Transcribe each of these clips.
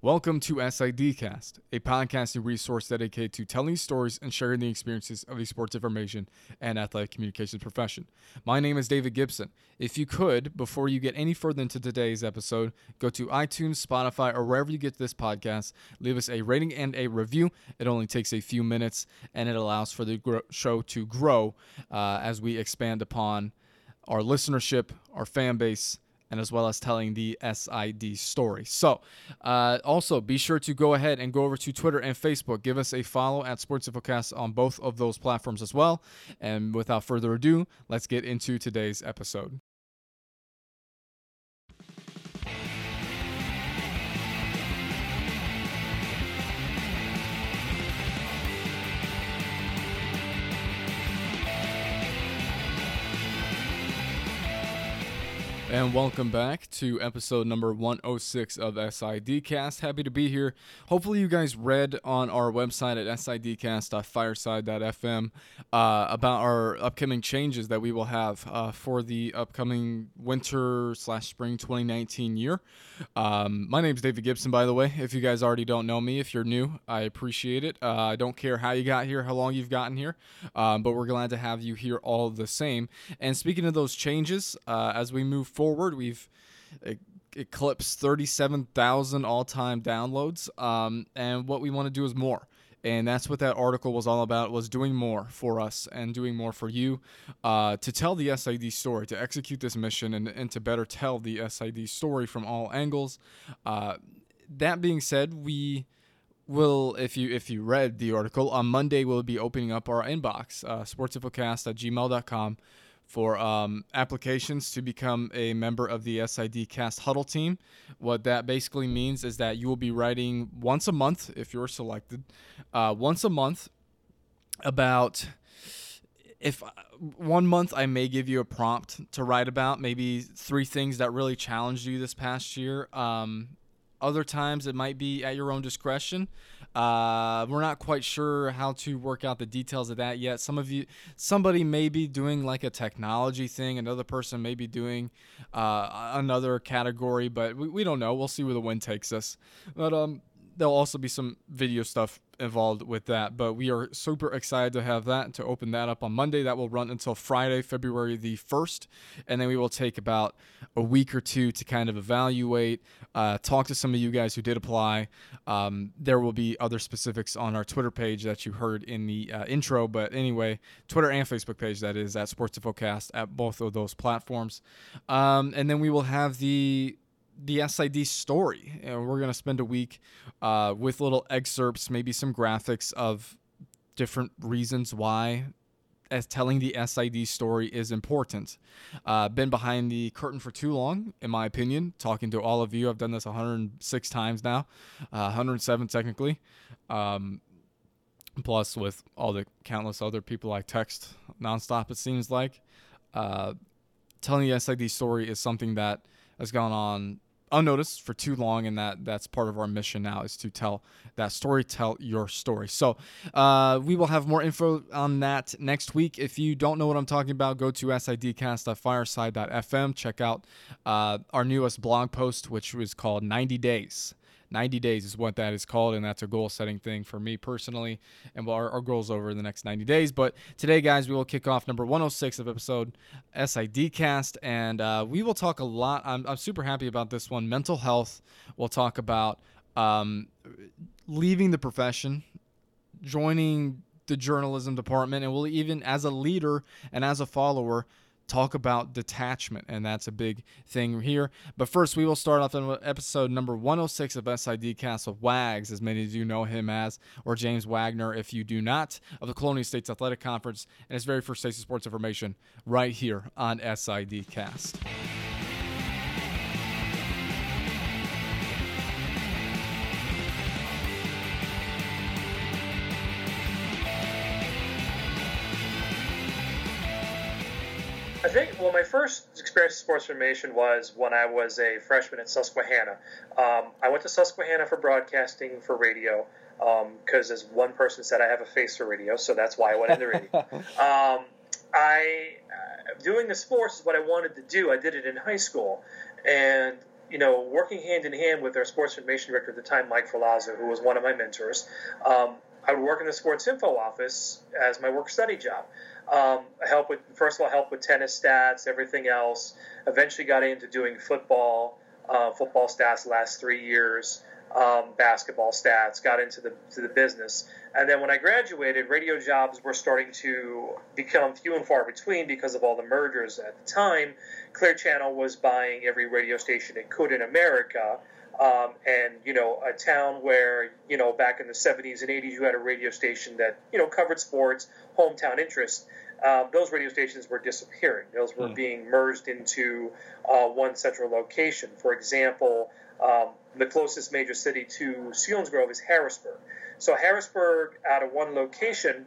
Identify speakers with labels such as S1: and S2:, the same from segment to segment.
S1: Welcome to SIDcast, a podcasting resource dedicated to telling stories and sharing the experiences of the sports information and athletic communications profession. My name is David Gibson. If you could, before you get any further into today's episode, go to iTunes, Spotify, or wherever you get this podcast, leave us a rating and a review. It only takes a few minutes and it allows for the gro- show to grow uh, as we expand upon our listenership, our fan base, and as well as telling the SID story. So, uh, also be sure to go ahead and go over to Twitter and Facebook. Give us a follow at Sports Infocast on both of those platforms as well. And without further ado, let's get into today's episode. And welcome back to episode number 106 of SIDcast. Happy to be here. Hopefully, you guys read on our website at sidcast.fireside.fm uh, about our upcoming changes that we will have uh, for the upcoming winter slash spring 2019 year. Um, my name is David Gibson, by the way. If you guys already don't know me, if you're new, I appreciate it. Uh, I don't care how you got here, how long you've gotten here, um, but we're glad to have you here all the same. And speaking of those changes, uh, as we move forward, we've eclipsed 37,000 all-time downloads, um, and what we want to do is more. And that's what that article was all about was doing more for us and doing more for you uh, to tell the sid story to execute this mission and, and to better tell the sid story from all angles. Uh, that being said we will if you if you read the article on monday we'll be opening up our inbox uh, sportsinfocast gmail.com for um, applications to become a member of the SID Cast Huddle team. What that basically means is that you will be writing once a month, if you're selected, uh, once a month about if uh, one month I may give you a prompt to write about, maybe three things that really challenged you this past year. Um, other times it might be at your own discretion. Uh, we're not quite sure how to work out the details of that yet. Some of you, somebody may be doing like a technology thing. Another person may be doing uh, another category, but we, we don't know. We'll see where the wind takes us. But um, there'll also be some video stuff involved with that. But we are super excited to have that to open that up on Monday. That will run until Friday, February the 1st. And then we will take about a week or two to kind of evaluate, uh, talk to some of you guys who did apply. Um, there will be other specifics on our Twitter page that you heard in the uh, intro. But anyway, Twitter and Facebook page, that is, at Sports Infocast at both of those platforms. Um, and then we will have the the SID story. And we're going to spend a week uh, with little excerpts, maybe some graphics of different reasons why as telling the SID story is important. Uh, been behind the curtain for too long, in my opinion, talking to all of you. I've done this 106 times now, uh, 107 technically. Um, plus, with all the countless other people I text nonstop, it seems like. Uh, telling the SID story is something that has gone on unnoticed for too long and that that's part of our mission now is to tell that story tell your story. So uh, we will have more info on that next week. If you don't know what i'm talking about go to sidcast.fireside.fm check out uh, our newest blog post which was called 90 days 90 days is what that is called, and that's a goal setting thing for me personally. And our, our goals over the next 90 days. But today, guys, we will kick off number 106 of episode SID cast, and uh, we will talk a lot. I'm, I'm super happy about this one. Mental health. We'll talk about um, leaving the profession, joining the journalism department, and we'll even, as a leader and as a follower, talk about detachment, and that's a big thing here. But first, we will start off in episode number 106 of SID Cast of Wags, as many of you know him as, or James Wagner, if you do not, of the Colonial States Athletic Conference, and his very first taste of sports information right here on SID Cast.
S2: Think, well, my first experience in sports information was when I was a freshman at Susquehanna. Um, I went to Susquehanna for broadcasting for radio because, um, as one person said, I have a face for radio, so that's why I went into radio. um, I uh, doing the sports is what I wanted to do. I did it in high school, and you know, working hand in hand with our sports information director at the time, Mike Ferlazzo, who was one of my mentors, um, I would work in the sports info office as my work study job. Um, help with first of all help with tennis stats, everything else. Eventually got into doing football, uh, football stats last three years, um, basketball stats. Got into the to the business, and then when I graduated, radio jobs were starting to become few and far between because of all the mergers at the time. Clear Channel was buying every radio station it could in America. Um, and you know, a town where you know back in the 70s and 80s, you had a radio station that you know covered sports, hometown interest. Uh, those radio stations were disappearing. Those were mm. being merged into uh, one central location. For example, um, the closest major city to Selinsgrove is Harrisburg. So Harrisburg, out of one location,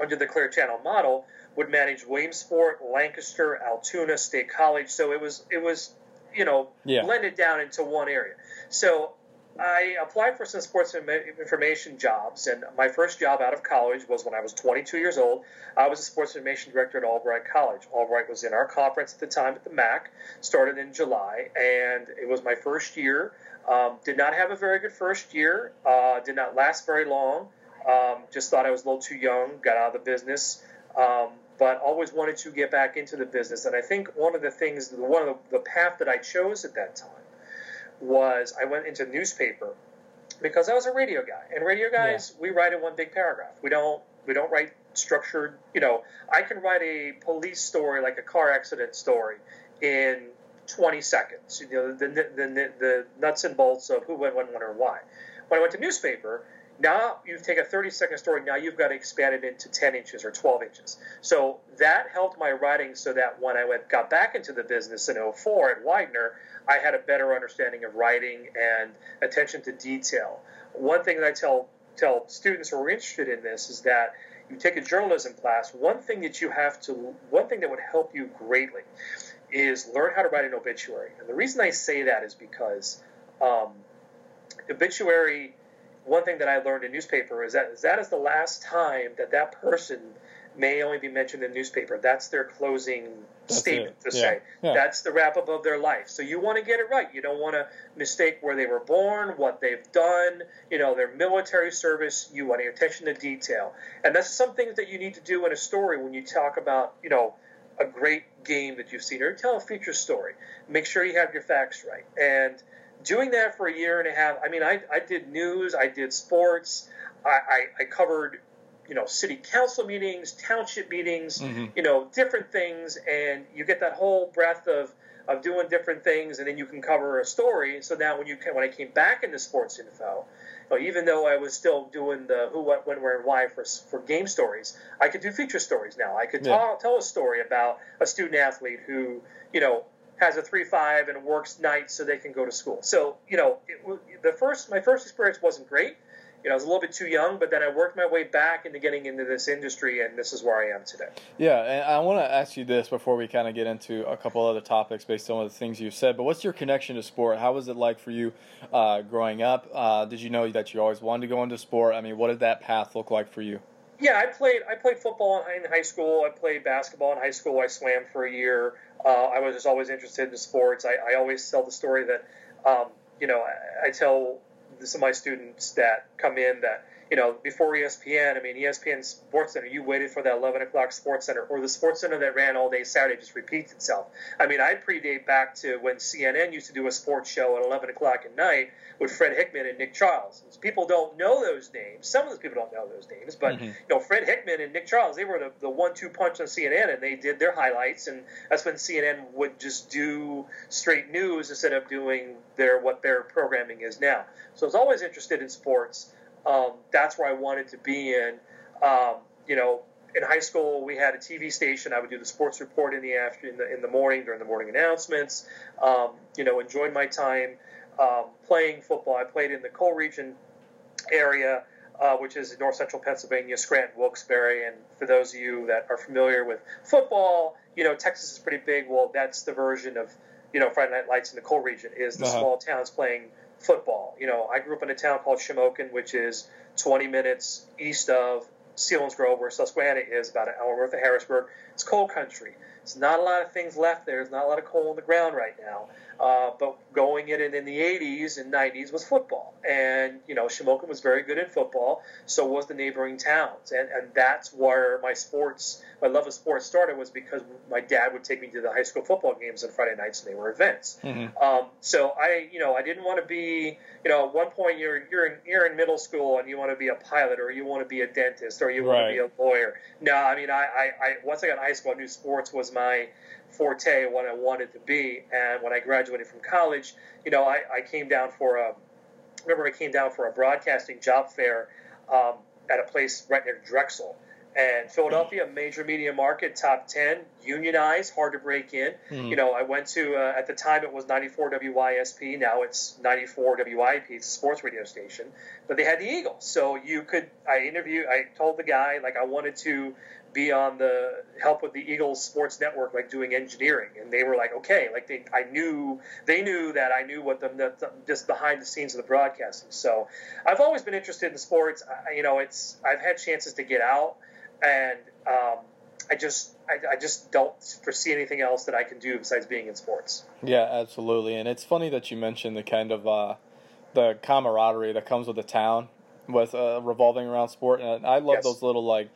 S2: under the Clear Channel model, would manage Williamsport, Lancaster, Altoona, State College. So it was it was you know yeah. blended down into one area. So I applied for some sports information jobs, and my first job out of college was when I was 22 years old. I was a sports information director at Albright College. Albright was in our conference at the time at the MAC, started in July, and it was my first year. Um, did not have a very good first year, uh, did not last very long. Um, just thought I was a little too young, got out of the business, um, but always wanted to get back into the business. And I think one of the things, one of the, the path that I chose at that time was I went into newspaper because I was a radio guy, and radio guys yeah. we write in one big paragraph. We don't we don't write structured. You know, I can write a police story like a car accident story in 20 seconds. You know, the the, the, the nuts and bolts of who, when, when, when, or why. When I went to newspaper, now you take a 30 second story, now you've got to expand it into 10 inches or 12 inches. So that helped my writing so that when I went, got back into the business in 04 at Widener, I had a better understanding of writing and attention to detail. One thing that I tell tell students who are interested in this is that you take a journalism class, one thing that you have to, one thing that would help you greatly is learn how to write an obituary. And the reason I say that is because um, obituary one thing that I learned in newspaper is that is that is the last time that that person may only be mentioned in the newspaper. That's their closing That's statement it. to yeah. say. Yeah. That's the wrap up of their life. So you want to get it right. You don't want to mistake where they were born, what they've done, you know, their military service. You want to attention to detail. And that's some things that you need to do in a story when you talk about, you know, a great game that you've seen or tell a feature story. Make sure you have your facts right. And doing that for a year and a half, I mean, I, I did news, I did sports, I, I, I covered, you know, city council meetings, township meetings, mm-hmm. you know, different things, and you get that whole breadth of, of doing different things, and then you can cover a story. So now, when you when I came back into sports info, you know, even though I was still doing the who, what, when, where, and why for for game stories, I could do feature stories now. I could yeah. tell, tell a story about a student athlete who, you know, has a three five and works nights so they can go to school. So you know, it, the first my first experience wasn't great. You know, I was a little bit too young, but then I worked my way back into getting into this industry, and this is where I am today.
S3: Yeah, and I want to ask you this before we kind of get into a couple other topics based on the things you've said. But what's your connection to sport? How was it like for you uh, growing up? Uh, did you know that you always wanted to go into sport? I mean, what did that path look like for you?
S2: Yeah, I played. I played football in high school. I played basketball in high school. I swam for a year. Uh, I was just always interested in sports. I, I always tell the story that, um, you know, I, I tell some of my students that come in that you know, before ESPN, I mean, ESPN Sports Center, you waited for that 11 o'clock Sports Center, or the Sports Center that ran all day Saturday just repeats itself. I mean, I predate back to when CNN used to do a sports show at 11 o'clock at night with Fred Hickman and Nick Charles. People don't know those names. Some of those people don't know those names, but mm-hmm. you know, Fred Hickman and Nick Charles, they were the, the one-two punch on CNN, and they did their highlights, and that's when CNN would just do straight news instead of doing their what their programming is now. So I was always interested in sports. Um, that's where I wanted to be in. Um, you know, in high school, we had a TV station. I would do the sports report in the after in the, in the morning during the morning announcements. Um, you know, enjoyed my time um, playing football. I played in the coal region area, uh, which is north central Pennsylvania, Scranton, Wilkes-Barre. And for those of you that are familiar with football, you know, Texas is pretty big. Well, that's the version of you know Friday Night Lights in the coal region is the uh-huh. small towns playing football. You know, I grew up in a town called Shamokin, which is 20 minutes east of Selinsgrove, where Susquehanna is, about an hour north of Harrisburg. It's coal country. There's not a lot of things left there. There's not a lot of coal in the ground right now. Uh, but going in in the 80s and 90s was football. And, you know, Shamokin was very good in football. So was the neighboring towns. And, and that's where my sports, my love of sports started was because my dad would take me to the high school football games on Friday nights and they were events. Mm-hmm. Um, so I, you know, I didn't want to be, you know, at one point you're, you're, in, you're in middle school and you want to be a pilot or you want to be a dentist or you want right. to be a lawyer. No, I mean, I, I, I, once I got in high school, I knew sports was my, forte, what I wanted to be. And when I graduated from college, you know, I, I came down for a, remember I came down for a broadcasting job fair um, at a place right near Drexel. And Philadelphia, major media market, top 10, unionized, hard to break in. Mm. You know, I went to, uh, at the time it was 94 WYSP, now it's 94 WIP, it's a sports radio station. But they had the Eagles. So you could, I interviewed, I told the guy, like, I wanted to be on the help with the Eagles Sports Network, like doing engineering, and they were like, okay, like they, I knew they knew that I knew what the, the, just behind the scenes of the broadcasting. So I've always been interested in sports. I, you know, it's I've had chances to get out, and um, I just I, I, just don't foresee anything else that I can do besides being in sports.
S1: Yeah, absolutely, and it's funny that you mentioned the kind of uh, the camaraderie that comes with the town with uh, revolving around sport, and I love yes. those little like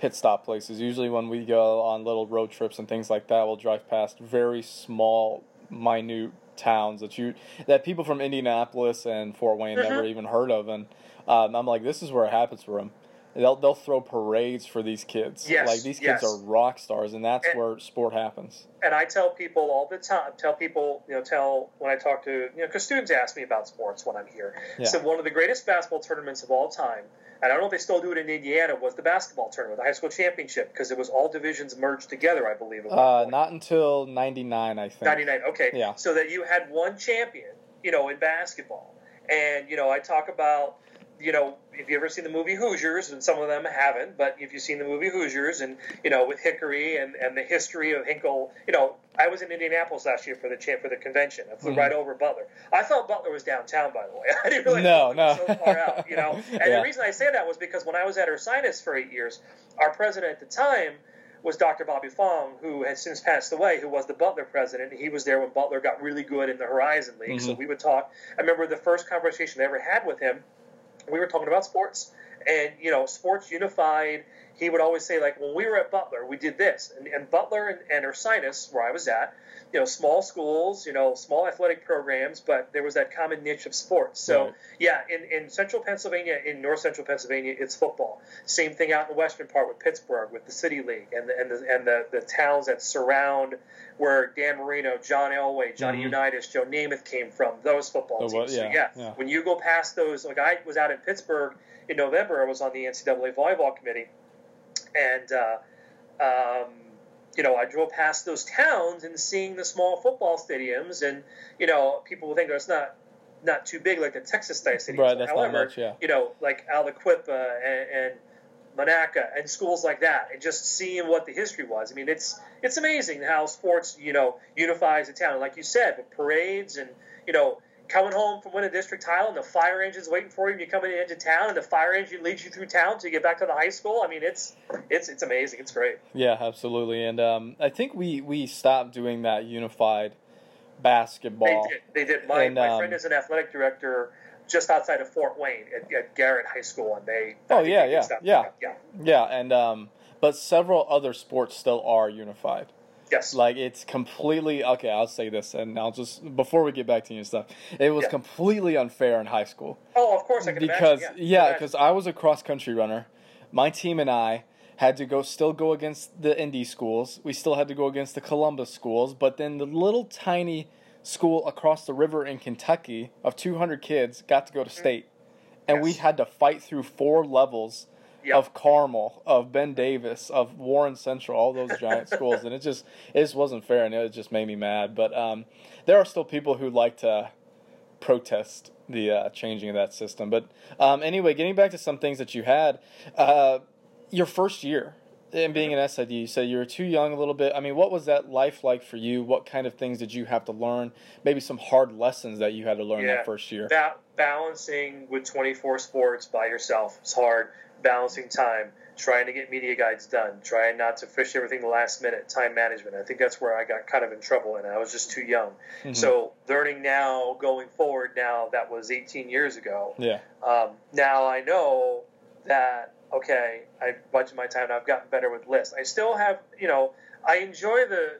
S1: pit stop places. Usually, when we go on little road trips and things like that, we'll drive past very small, minute towns that you that people from Indianapolis and Fort Wayne mm-hmm. never even heard of, and um, I'm like, this is where it happens for them. They'll they'll throw parades for these kids.
S2: Yes,
S1: like these kids yes. are rock stars, and that's and, where sport happens.
S2: And I tell people all the time. Tell people, you know, tell when I talk to you know, because students ask me about sports when I'm here. Yeah. So one of the greatest basketball tournaments of all time and I don't know if they still do it in Indiana, was the basketball tournament, the high school championship, because it was all divisions merged together, I believe.
S1: Uh, not until 99, I think.
S2: 99, okay. Yeah. So that you had one champion, you know, in basketball. And, you know, I talk about you know, if you ever seen the movie Hoosiers, and some of them haven't, but if you've seen the movie Hoosiers, and you know, with Hickory and, and the history of Hinkle, you know, I was in Indianapolis last year for the for the convention. I flew mm-hmm. right over Butler. I thought Butler was downtown, by the way. I didn't realize no, no. so far out, you know. And yeah. the reason I say that was because when I was at Ursinus for eight years, our president at the time was Dr. Bobby Fong, who has since passed away, who was the Butler president. He was there when Butler got really good in the Horizon League. Mm-hmm. So we would talk. I remember the first conversation I ever had with him we were talking about sports, and you know, sports unified. He would always say like, when we were at Butler, we did this, and, and Butler and, and Ursinus, where I was at, you know, small schools, you know, small athletic programs, but there was that common niche of sports. So right. yeah, in, in central Pennsylvania, in north central Pennsylvania, it's football. Same thing out in the western part with Pittsburgh, with the City League, and the, and the, and the, the towns that surround where Dan Marino, John Elway, Johnny mm-hmm. Unitas, Joe Namath came from, those football teams. Was, yeah, so, yeah, yeah, when you go past those, like I was out in Pittsburgh in November, I was on the NCAA volleyball committee, and uh, um, you know, I drove past those towns and seeing the small football stadiums, and you know, people will think oh, it's not not too big like the Texas stadiums.
S1: Right, that's However, not much, yeah.
S2: you know, like Aliquippa and, and Monaca and schools like that, and just seeing what the history was. I mean, it's it's amazing how sports, you know, unifies a town. like you said, with parades and you know, coming home from winning a district title, and the fire engine's waiting for you when you come into town, and the fire engine leads you through town to get back to the high school. I mean, it's it's it's amazing. It's great.
S1: Yeah, absolutely. And um, I think we we stopped doing that unified basketball.
S2: They did. They did. My, and, my um, friend is an athletic director just outside of Fort Wayne at, at Garrett High School, and they.
S1: Oh yeah, yeah, yeah, yeah, yeah, and um, but several other sports still are unified.
S2: Yes.
S1: Like it's completely okay. I'll say this, and I'll just before we get back to you and stuff. It was yeah. completely unfair in high school.
S2: Oh, of course I can
S1: because
S2: imagine.
S1: yeah, because yeah, I was a cross country runner. My team and I had to go still go against the Indy schools. We still had to go against the Columbus schools, but then the little tiny school across the river in Kentucky of 200 kids got to go to mm-hmm. state. And yes. we had to fight through four levels yep. of Carmel, of Ben Davis, of Warren Central, all those giant schools. And it just, it just wasn't fair and it just made me mad. But um, there are still people who like to protest the uh, changing of that system. But um, anyway, getting back to some things that you had, uh, your first year, and being an SID, you said you were too young a little bit. I mean, what was that life like for you? What kind of things did you have to learn? Maybe some hard lessons that you had to learn yeah, that first year.
S2: That balancing with 24 sports by yourself is hard. Balancing time, trying to get media guides done, trying not to fish everything the last minute, time management. I think that's where I got kind of in trouble, and I was just too young. Mm-hmm. So learning now, going forward, now that was 18 years ago.
S1: Yeah.
S2: Um, now I know that okay, I budget my time. and I've gotten better with lists. I still have, you know, I enjoy the.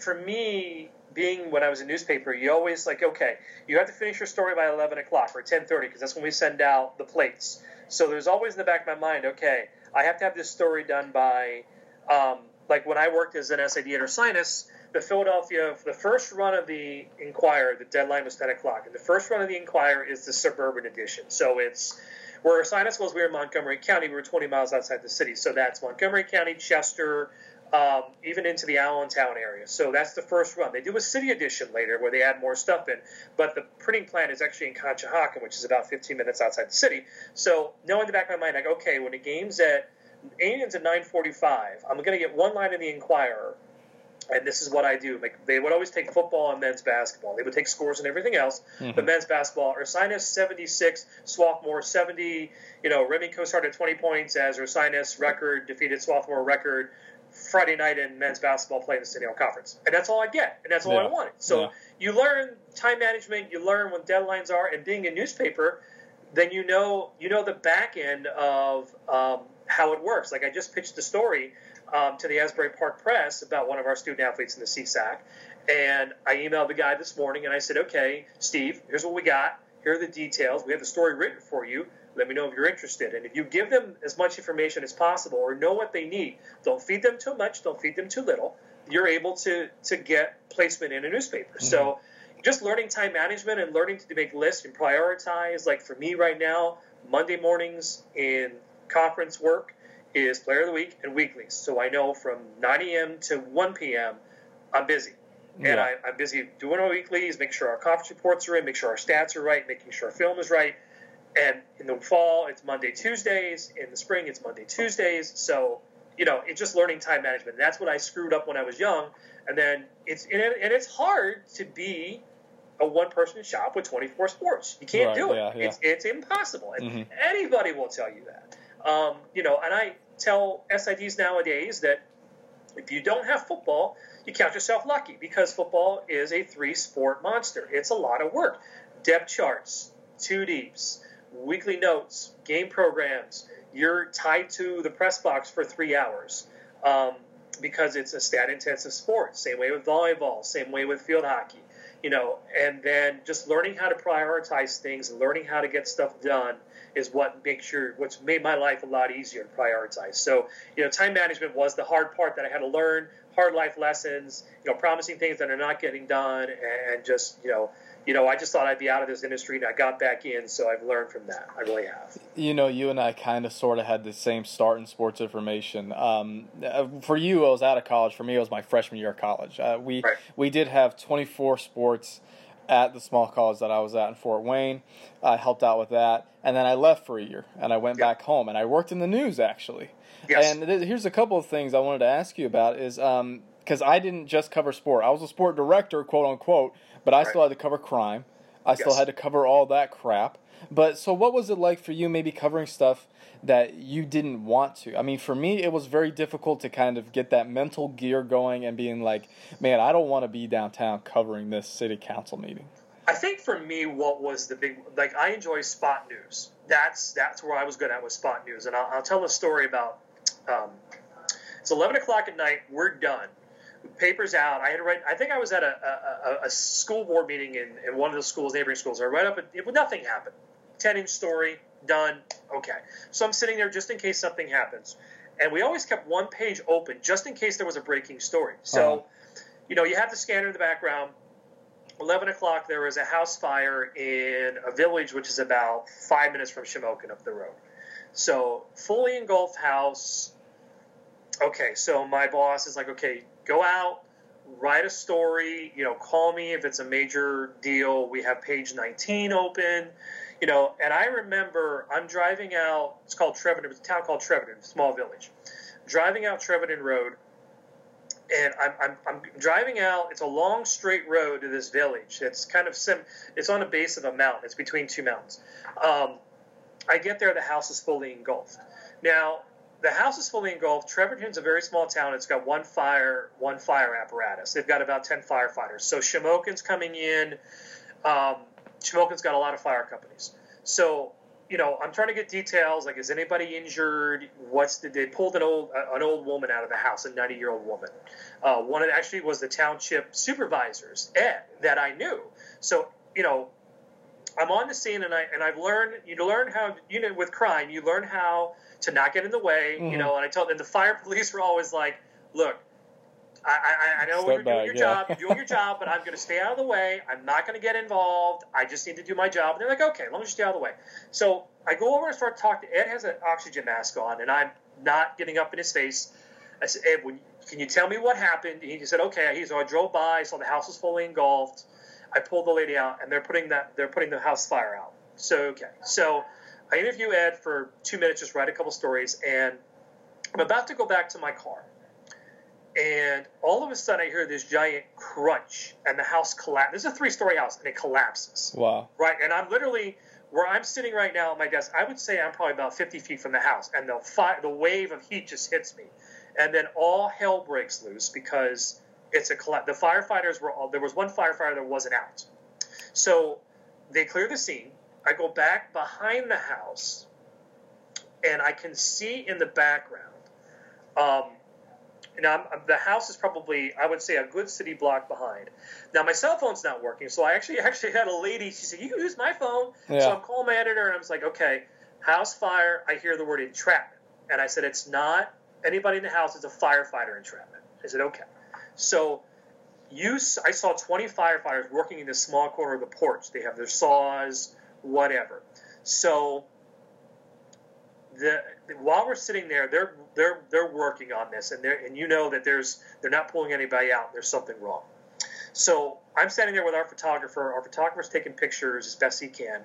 S2: For me, being when I was a newspaper, you always like, okay, you have to finish your story by 11 o'clock or 10:30 because that's when we send out the plates. So there's always in the back of my mind, okay, I have to have this story done by, um, like when I worked as an SID at Ursinus, the Philadelphia, the first run of the Inquirer, the deadline was 10 o'clock, and the first run of the Inquirer is the suburban edition. So it's where Ursinus was, we were in Montgomery County, we were 20 miles outside the city. So that's Montgomery County, Chester, um, even into the Allentown area. So that's the first run. They do a city edition later where they add more stuff in, but the printing plant is actually in Conshohocken, which is about 15 minutes outside the city. So knowing the back of my mind, like, okay, when the game's at Aliens at 9:45, I'm going to get one line in the Inquirer, and this is what I do. Like they would always take football and men's basketball. They would take scores and everything else. Mm-hmm. But men's basketball, Ursinus 76, Swarthmore 70. You know, Remy Costart at 20 points as Ursinus record defeated Swarthmore record. Friday night in men's basketball play in the Centennial Conference. And that's all I get. And that's all yeah. I wanted. So yeah. you learn time management, you learn when deadlines are, and being a newspaper, then you know you know the back end of um, how it works. Like I just pitched the story um, to the Asbury Park Press about one of our student athletes in the CSAC, and I emailed the guy this morning and I said, "Okay, Steve, here's what we got. Here are the details. We have the story written for you. Let me know if you're interested. And if you give them as much information as possible or know what they need, don't feed them too much, don't feed them too little. You're able to to get placement in a newspaper. Mm-hmm. So just learning time management and learning to make lists and prioritize. Like for me right now, Monday mornings in conference work is player of the week and weeklies. So I know from 9 a.m. to 1 p.m. I'm busy. Yeah. And I, am busy doing our weeklies, making sure our conference reports are in, make sure our stats are right, making sure our film is right, and in the fall, it's Monday, Tuesdays. In the spring, it's Monday, Tuesdays. So, you know, it's just learning time management. That's what I screwed up when I was young. And then it's and, it's hard to be a one person shop with 24 sports. You can't right, do it. Yeah, yeah. It's, it's impossible. And mm-hmm. anybody will tell you that. Um, you know, and I tell SIDs nowadays that if you don't have football, you count yourself lucky because football is a three sport monster. It's a lot of work. Depth charts, two deeps, weekly notes, game programs. You're tied to the press box for three hours um, because it's a stat intensive sport. Same way with volleyball, same way with field hockey. You know, and then just learning how to prioritize things learning how to get stuff done is what makes sure what's made my life a lot easier to prioritize. So, you know, time management was the hard part that I had to learn, hard life lessons, you know, promising things that are not getting done and just, you know, you know, I just thought I'd be out of this industry, and I got back in, so I've learned from that. I really have.
S1: You know, you and I kind of sort of had the same start in sports information. Um, uh, for you, I was out of college. For me, it was my freshman year of college. Uh, we right. we did have 24 sports at the small college that I was at in Fort Wayne. I helped out with that, and then I left for a year, and I went yep. back home, and I worked in the news actually. Yes. And th- here's a couple of things I wanted to ask you about is because I didn't just cover sport. I was a sport director, quote unquote, but I right. still had to cover crime. I yes. still had to cover all that crap. But so, what was it like for you, maybe covering stuff that you didn't want to? I mean, for me, it was very difficult to kind of get that mental gear going and being like, man, I don't want to be downtown covering this city council meeting.
S2: I think for me, what was the big like? I enjoy spot news. That's that's where I was good at with spot news, and I'll, I'll tell a story about. Um, it's eleven o'clock at night. We're done papers out. I had to write. I think I was at a, a, a school board meeting in, in one of the schools, neighboring schools. I read up, it, nothing happened. Ten inch story, done. Okay. So I'm sitting there just in case something happens, and we always kept one page open just in case there was a breaking story. So, uh-huh. you know, you have the scanner in the background. 11 o'clock, there was a house fire in a village which is about five minutes from Shamokin up the road. So, fully engulfed house. Okay, so my boss is like, okay, go out, write a story, you know, call me if it's a major deal. We have page 19 open, you know, and I remember I'm driving out, it's called Trevorton, it's a town called Trevorton, small village. Driving out Trevorton Road, and I'm, I'm, I'm, driving out. It's a long straight road to this village. It's kind of sim. It's on the base of a mountain. It's between two mountains. Um, I get there, the house is fully engulfed. Now, the house is fully engulfed. Trevorton's a very small town. It's got one fire, one fire apparatus. They've got about ten firefighters. So Shamokin's coming in. Um, Shamokin's got a lot of fire companies. So you know, I'm trying to get details. Like, is anybody injured? What's the, they pulled an old an old woman out of the house, a 90 year old woman. Uh, one of actually was the township supervisors, Ed, that I knew. So you know, I'm on the scene, and I and I've learned you learn how you know with crime you learn how to not get in the way. Mm-hmm. You know, and I told them the fire police were always like, look. I, I, I know Step you're doing your yeah. job. You're doing your job, but I'm going to stay out of the way. I'm not going to get involved. I just need to do my job. And they're like, okay, let me just stay out of the way. So I go over and start talking. Ed has an oxygen mask on, and I'm not getting up in his face. I said, Ed, when, can you tell me what happened? He said, okay. He said, I drove by, saw the house was fully engulfed. I pulled the lady out, and they're putting that they're putting the house fire out. So okay, so I interview Ed for two minutes, just write a couple stories, and I'm about to go back to my car, and all of a sudden I hear this giant crunch, and the house collapses. This is a three-story house, and it collapses.
S1: Wow!
S2: Right, and I'm literally where I'm sitting right now at my desk. I would say I'm probably about 50 feet from the house, and the fi- the wave of heat just hits me, and then all hell breaks loose because it's a collapse. The firefighters were all there was one firefighter that wasn't out, so they clear the scene. I go back behind the house, and I can see in the background. Um, now I'm, the house is probably I would say a good city block behind. Now my cell phone's not working, so I actually actually had a lady. She said, "You can use my phone." Yeah. So I'm calling my editor, and I was like, "Okay, house fire." I hear the word entrapment, and I said, "It's not anybody in the house. It's a firefighter entrapment." I said, "Okay." So you, I saw 20 firefighters working in this small corner of the porch. They have their saws, whatever. So the, while we're sitting there, they're they're they're working on this, and they're and you know that there's they're not pulling anybody out. There's something wrong. So I'm standing there with our photographer. Our photographer's taking pictures as best he can.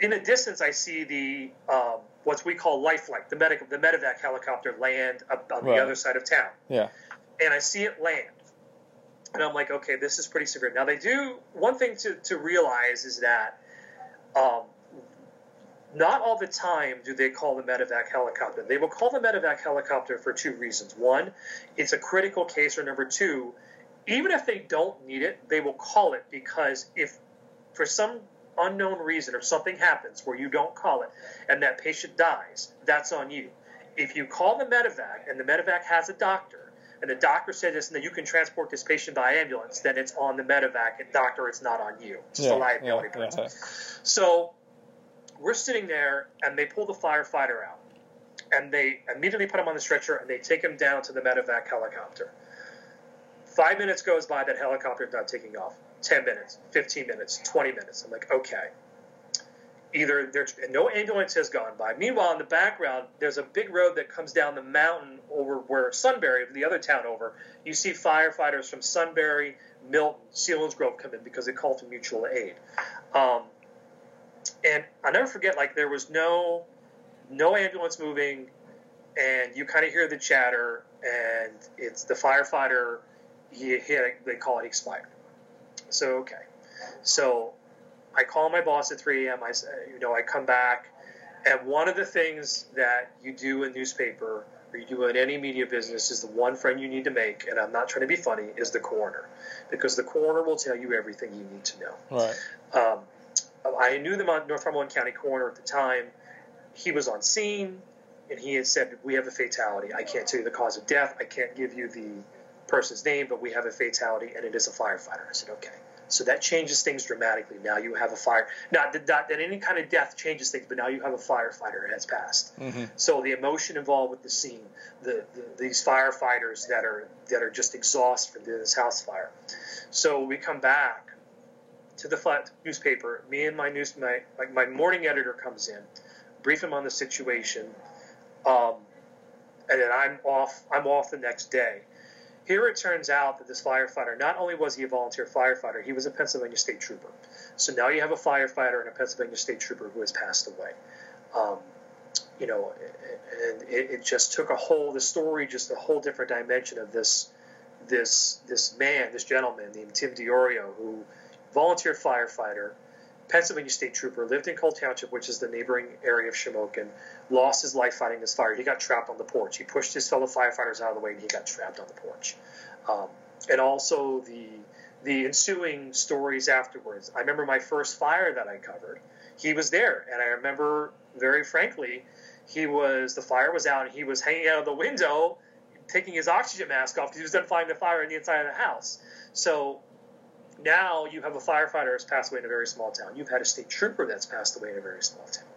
S2: In the distance, I see the um, what we call Life Flight, the medic the medevac helicopter land up on right. the other side of town.
S1: Yeah
S2: and I see it land. And I'm like, okay, this is pretty severe. Now, they do, one thing to, to realize is that um, not all the time do they call the medevac helicopter. They will call the medevac helicopter for two reasons. One, it's a critical case, or number two, even if they don't need it, they will call it because if for some unknown reason or something happens where you don't call it and that patient dies, that's on you. If you call the medevac and the medevac has a doctor, and the doctor said this, and that you can transport this patient by ambulance, then it's on the medevac, and doctor, it's not on you. It's yeah, liability yeah, yeah. So we're sitting there, and they pull the firefighter out, and they immediately put him on the stretcher, and they take him down to the medevac helicopter. Five minutes goes by, that helicopter is not taking off. Ten minutes, fifteen minutes, twenty minutes. I'm like, okay either there's no ambulance has gone by. Meanwhile, in the background, there's a big road that comes down the mountain over where Sunbury, the other town over. You see firefighters from Sunbury, Milton, Selinsgrove come in because they call for mutual aid. Um, and I never forget, like there was no no ambulance moving, and you kind of hear the chatter, and it's the firefighter. He, he they call it expired. So okay, so I call my boss at 3 a.m. I say, you know, I come back, and one of the things that you do in newspaper or you do in any media business is the one friend you need to make, and I'm not trying to be funny, is the coroner, because the coroner will tell you everything you need to know.
S1: Right.
S2: Um, I knew the Northumberland County coroner at the time. He was on scene, and he had said, "We have a fatality. I can't tell you the cause of death. I can't give you the person's name, but we have a fatality, and it is a firefighter." I said, "Okay." So that changes things dramatically. Now you have a fire. Not that, not that any kind of death changes things, but now you have a firefighter has passed. Mm-hmm. So the emotion involved with the scene, the, the, these firefighters that are that are just exhausted from this house fire. So we come back to the flat newspaper. Me and my news my, my morning editor comes in, brief him on the situation, um, and then I'm off. I'm off the next day. Here it turns out that this firefighter, not only was he a volunteer firefighter, he was a Pennsylvania state trooper. So now you have a firefighter and a Pennsylvania state trooper who has passed away. Um, you know, and it, it, just took a whole, the story, just a whole different dimension of this, this, this man, this gentleman named Tim Diorio, who volunteer firefighter, Pennsylvania State Trooper lived in Coal Township, which is the neighboring area of Shamokin, lost his life fighting this fire. He got trapped on the porch. He pushed his fellow firefighters out of the way, and he got trapped on the porch. Um, and also the the ensuing stories afterwards. I remember my first fire that I covered. He was there, and I remember very frankly, he was the fire was out, and he was hanging out of the window, taking his oxygen mask off because he was done fighting the fire in the inside of the house. So now you have a firefighter that's passed away in a very small town. You've had a state trooper that's passed away in a very small town,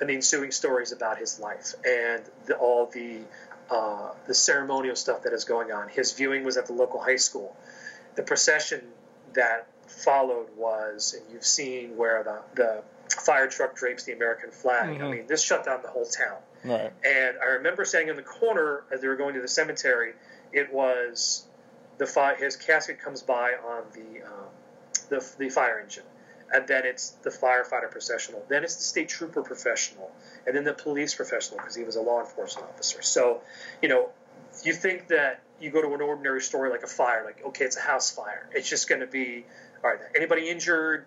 S2: and the ensuing stories about his life and the, all the uh, the ceremonial stuff that is going on. His viewing was at the local high school. The procession that followed was, and you've seen where the, the fire truck drapes the American flag. Mm-hmm. I mean, this shut down the whole town.
S1: Right.
S2: And I remember standing in the corner as they were going to the cemetery. It was the fi- his casket comes by on the, um, the the fire engine, and then it's the firefighter professional, then it's the state trooper professional, and then the police professional because he was a law enforcement officer. So, you know, you think that you go to an ordinary story like a fire, like okay, it's a house fire. It's just going to be all right. Anybody injured?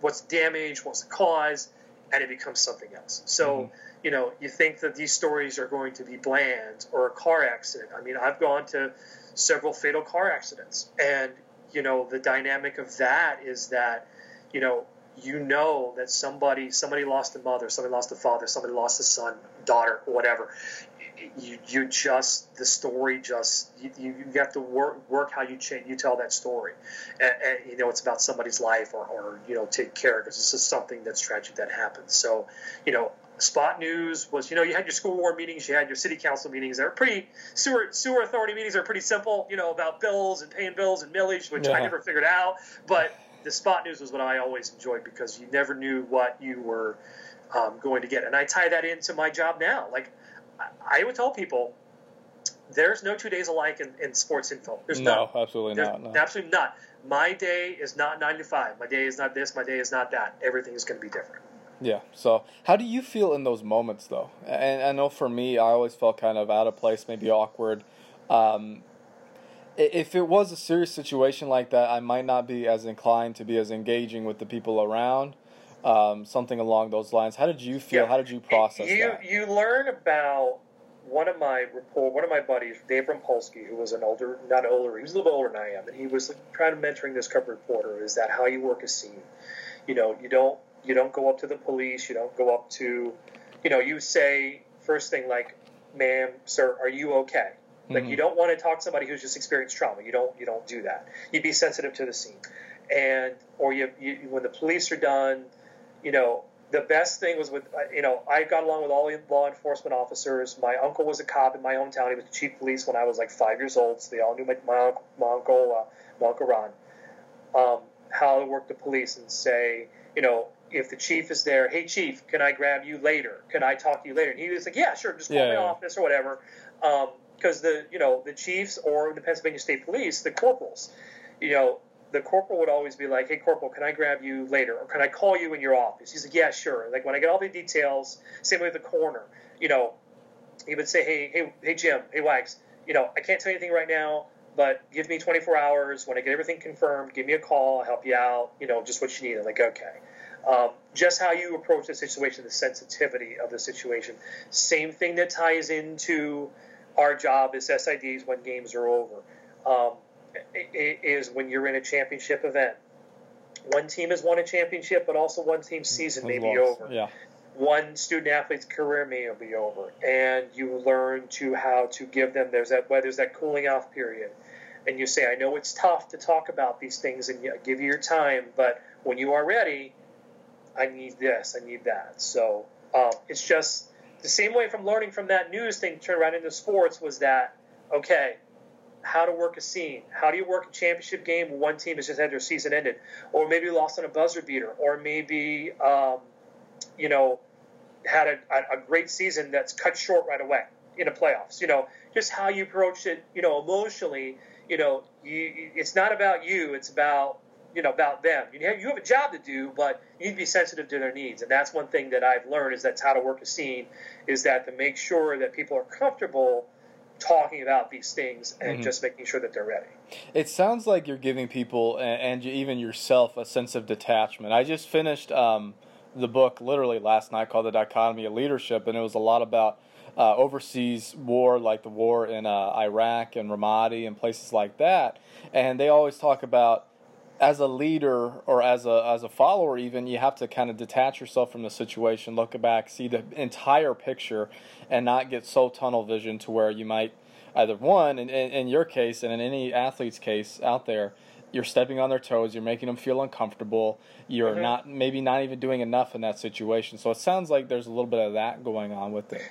S2: What's damage? What's the cause? And it becomes something else. So. Mm-hmm you know, you think that these stories are going to be bland or a car accident. I mean, I've gone to several fatal car accidents, and you know, the dynamic of that is that, you know, you know that somebody somebody lost a mother, somebody lost a father, somebody lost a son, daughter, whatever. You, you just the story just you, you have to work work how you change you tell that story. And, and you know it's about somebody's life or, or you know take care because this is something that's tragic that happens so you know spot news was you know you had your school board meetings you had your city council meetings. They were pretty sewer sewer authority meetings are pretty simple you know about bills and paying bills and millage which yeah. i never figured out. But the spot news was what i always enjoyed because you never knew what you were um, going to get. And i tie that into my job now. Like i, would tell people there's no two days alike in, in sports info there's
S1: no absolutely there's not no.
S2: absolutely not my day is not nine to five my day is not this my day is not that everything is going to be different
S1: yeah. So, how do you feel in those moments, though? And I know for me, I always felt kind of out of place, maybe awkward. Um, if it was a serious situation like that, I might not be as inclined to be as engaging with the people around. Um, something along those lines. How did you feel? Yeah. How did you process
S2: you,
S1: that?
S2: You learn about one of my report, one of my buddies, Dave Rumpolsky, who was an older, not older, he was a little older than I am, and he was trying to mentoring this cover reporter. Is that how you work a scene? You know, you don't you don't go up to the police. You don't go up to, you know, you say first thing like, "Ma'am, sir, are you okay?" Like mm-hmm. you don't want to talk to somebody who's just experienced trauma. You don't you don't do that. You'd be sensitive to the scene, and or you, you when the police are done, you know the best thing was with you know I got along with all the law enforcement officers. My uncle was a cop in my hometown. He was the chief of police when I was like five years old, so they all knew my my, my uncle uh, my uncle Ron. Um, how to work the police and say you know if the chief is there, hey chief, can I grab you later? Can I talk to you later? And he was like, yeah, sure, just call yeah, my office or whatever. Because um, the you know the chiefs or the Pennsylvania State Police, the corporals, you know, the corporal would always be like, hey corporal, can I grab you later, or can I call you in your office? He's like, yeah, sure. Like when I get all the details, same way with the coroner, you know, he would say, hey, hey, hey Jim, hey Wags, you know, I can't tell you anything right now but give me 24 hours. When I get everything confirmed, give me a call. I'll help you out. You know, just what you need. I'm like, okay. Um, just how you approach the situation, the sensitivity of the situation. Same thing that ties into our job as SIDs when games are over. Um, is when you're in a championship event. One team has won a championship, but also one team's season may be over.
S1: Yeah.
S2: One student athlete's career may be over, and you learn to how to give them. There's that there's that cooling off period, and you say, I know it's tough to talk about these things and give you your time, but when you are ready, I need this, I need that. So um, it's just the same way from learning from that news thing turn around into sports was that okay, how to work a scene, how do you work a championship game when one team has just had their season ended, or maybe lost on a buzzer beater, or maybe um, you know had a, a great season that's cut short right away in the playoffs. You know, just how you approach it. You know, emotionally. You know, you, it's not about you. It's about you know about them. You have you have a job to do, but you need to be sensitive to their needs, and that's one thing that I've learned is that's how to work a scene, is that to make sure that people are comfortable talking about these things and
S1: Mhm.
S2: just making sure that they're ready.
S1: It sounds like you're giving people and, and even yourself a sense of detachment. I just finished um, the book literally last night called The Dichotomy of Leadership, and it was a lot about uh, overseas war, like the war in uh, Iraq and Ramadi and places like that. And they always talk about as a leader or as a as a follower even you have to kind of detach yourself from the situation look back see the entire picture and not get so tunnel vision to where you might either one in, in, your case and in any athlete's case out there you're stepping on their toes you're making them feel uncomfortable you're
S2: Mhm.
S1: not maybe not even doing enough in that situation so it sounds like there's a little bit of that going on with it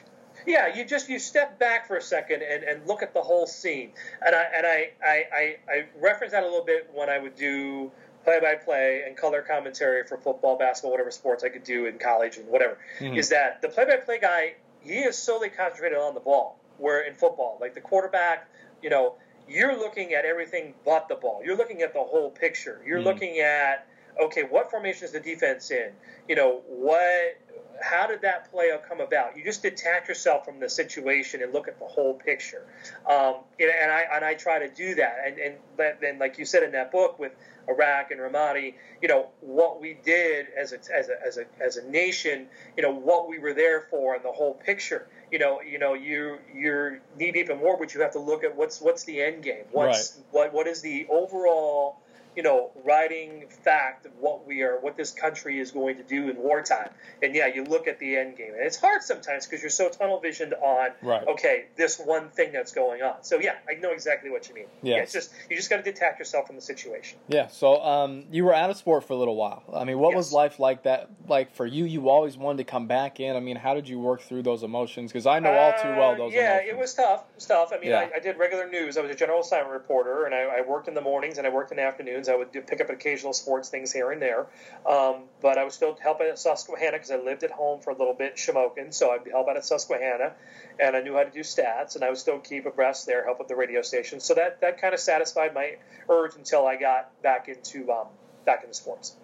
S2: Yeah, you just you step back for a second and, and look at the whole scene. And I and I, I, I, I reference that a little bit when I would do play by play and color commentary for football, basketball, whatever sports I could do in college and whatever.
S1: Mhm.
S2: Is that the play by play guy, he is solely concentrated on the ball. Where in football, like the quarterback, you know, you're looking at everything but the ball. You're looking at the whole picture. You're
S1: Mhm.
S2: looking at okay, what formation is the defense in? You know, what how did that play come about? You just detach yourself from the situation and look at the whole picture. Um, and, and I and I try to do that. And and then, like you said in that book with Iraq and Ramadi, you know what we did as a as a as a as a nation, you know what we were there for, and the whole picture. You know, you know, you you're knee deep in war, but you have to look at what's what's the end game. What's what what is the overall you know, writing fact of what we are, what this country is going to do in wartime. And yeah, you look at the end game, and it's hard sometimes because you're so tunnel visioned on,
S1: Right.
S2: okay, this one thing that's going on. So yeah, I know exactly what you mean. Yeah,
S1: Yes.
S2: it's just you just got to detach yourself from the situation.
S1: Yeah. So um, you were out of sport for a little while. I mean, what was life like that? Like for you, you always wanted to come back in. I mean, how did you work through those emotions? Because I know all too well
S2: Uh,
S1: those.
S2: yeah,
S1: emotions.
S2: it was tough. It was tough. I mean,
S1: Yeah.
S2: I, I did regular news. I was a general assignment reporter, and I, I worked in the mornings and I worked in the afternoons. I would do, pick up occasional sports things here and there, um, but I was still helping at Susquehanna because I lived at home for a little bit in Shamokin, so I'd help out at Susquehanna, and I knew how to do stats, and I would still keep abreast there, help at the radio station. So that that kind of satisfied my urge until I got back into um, back into sports.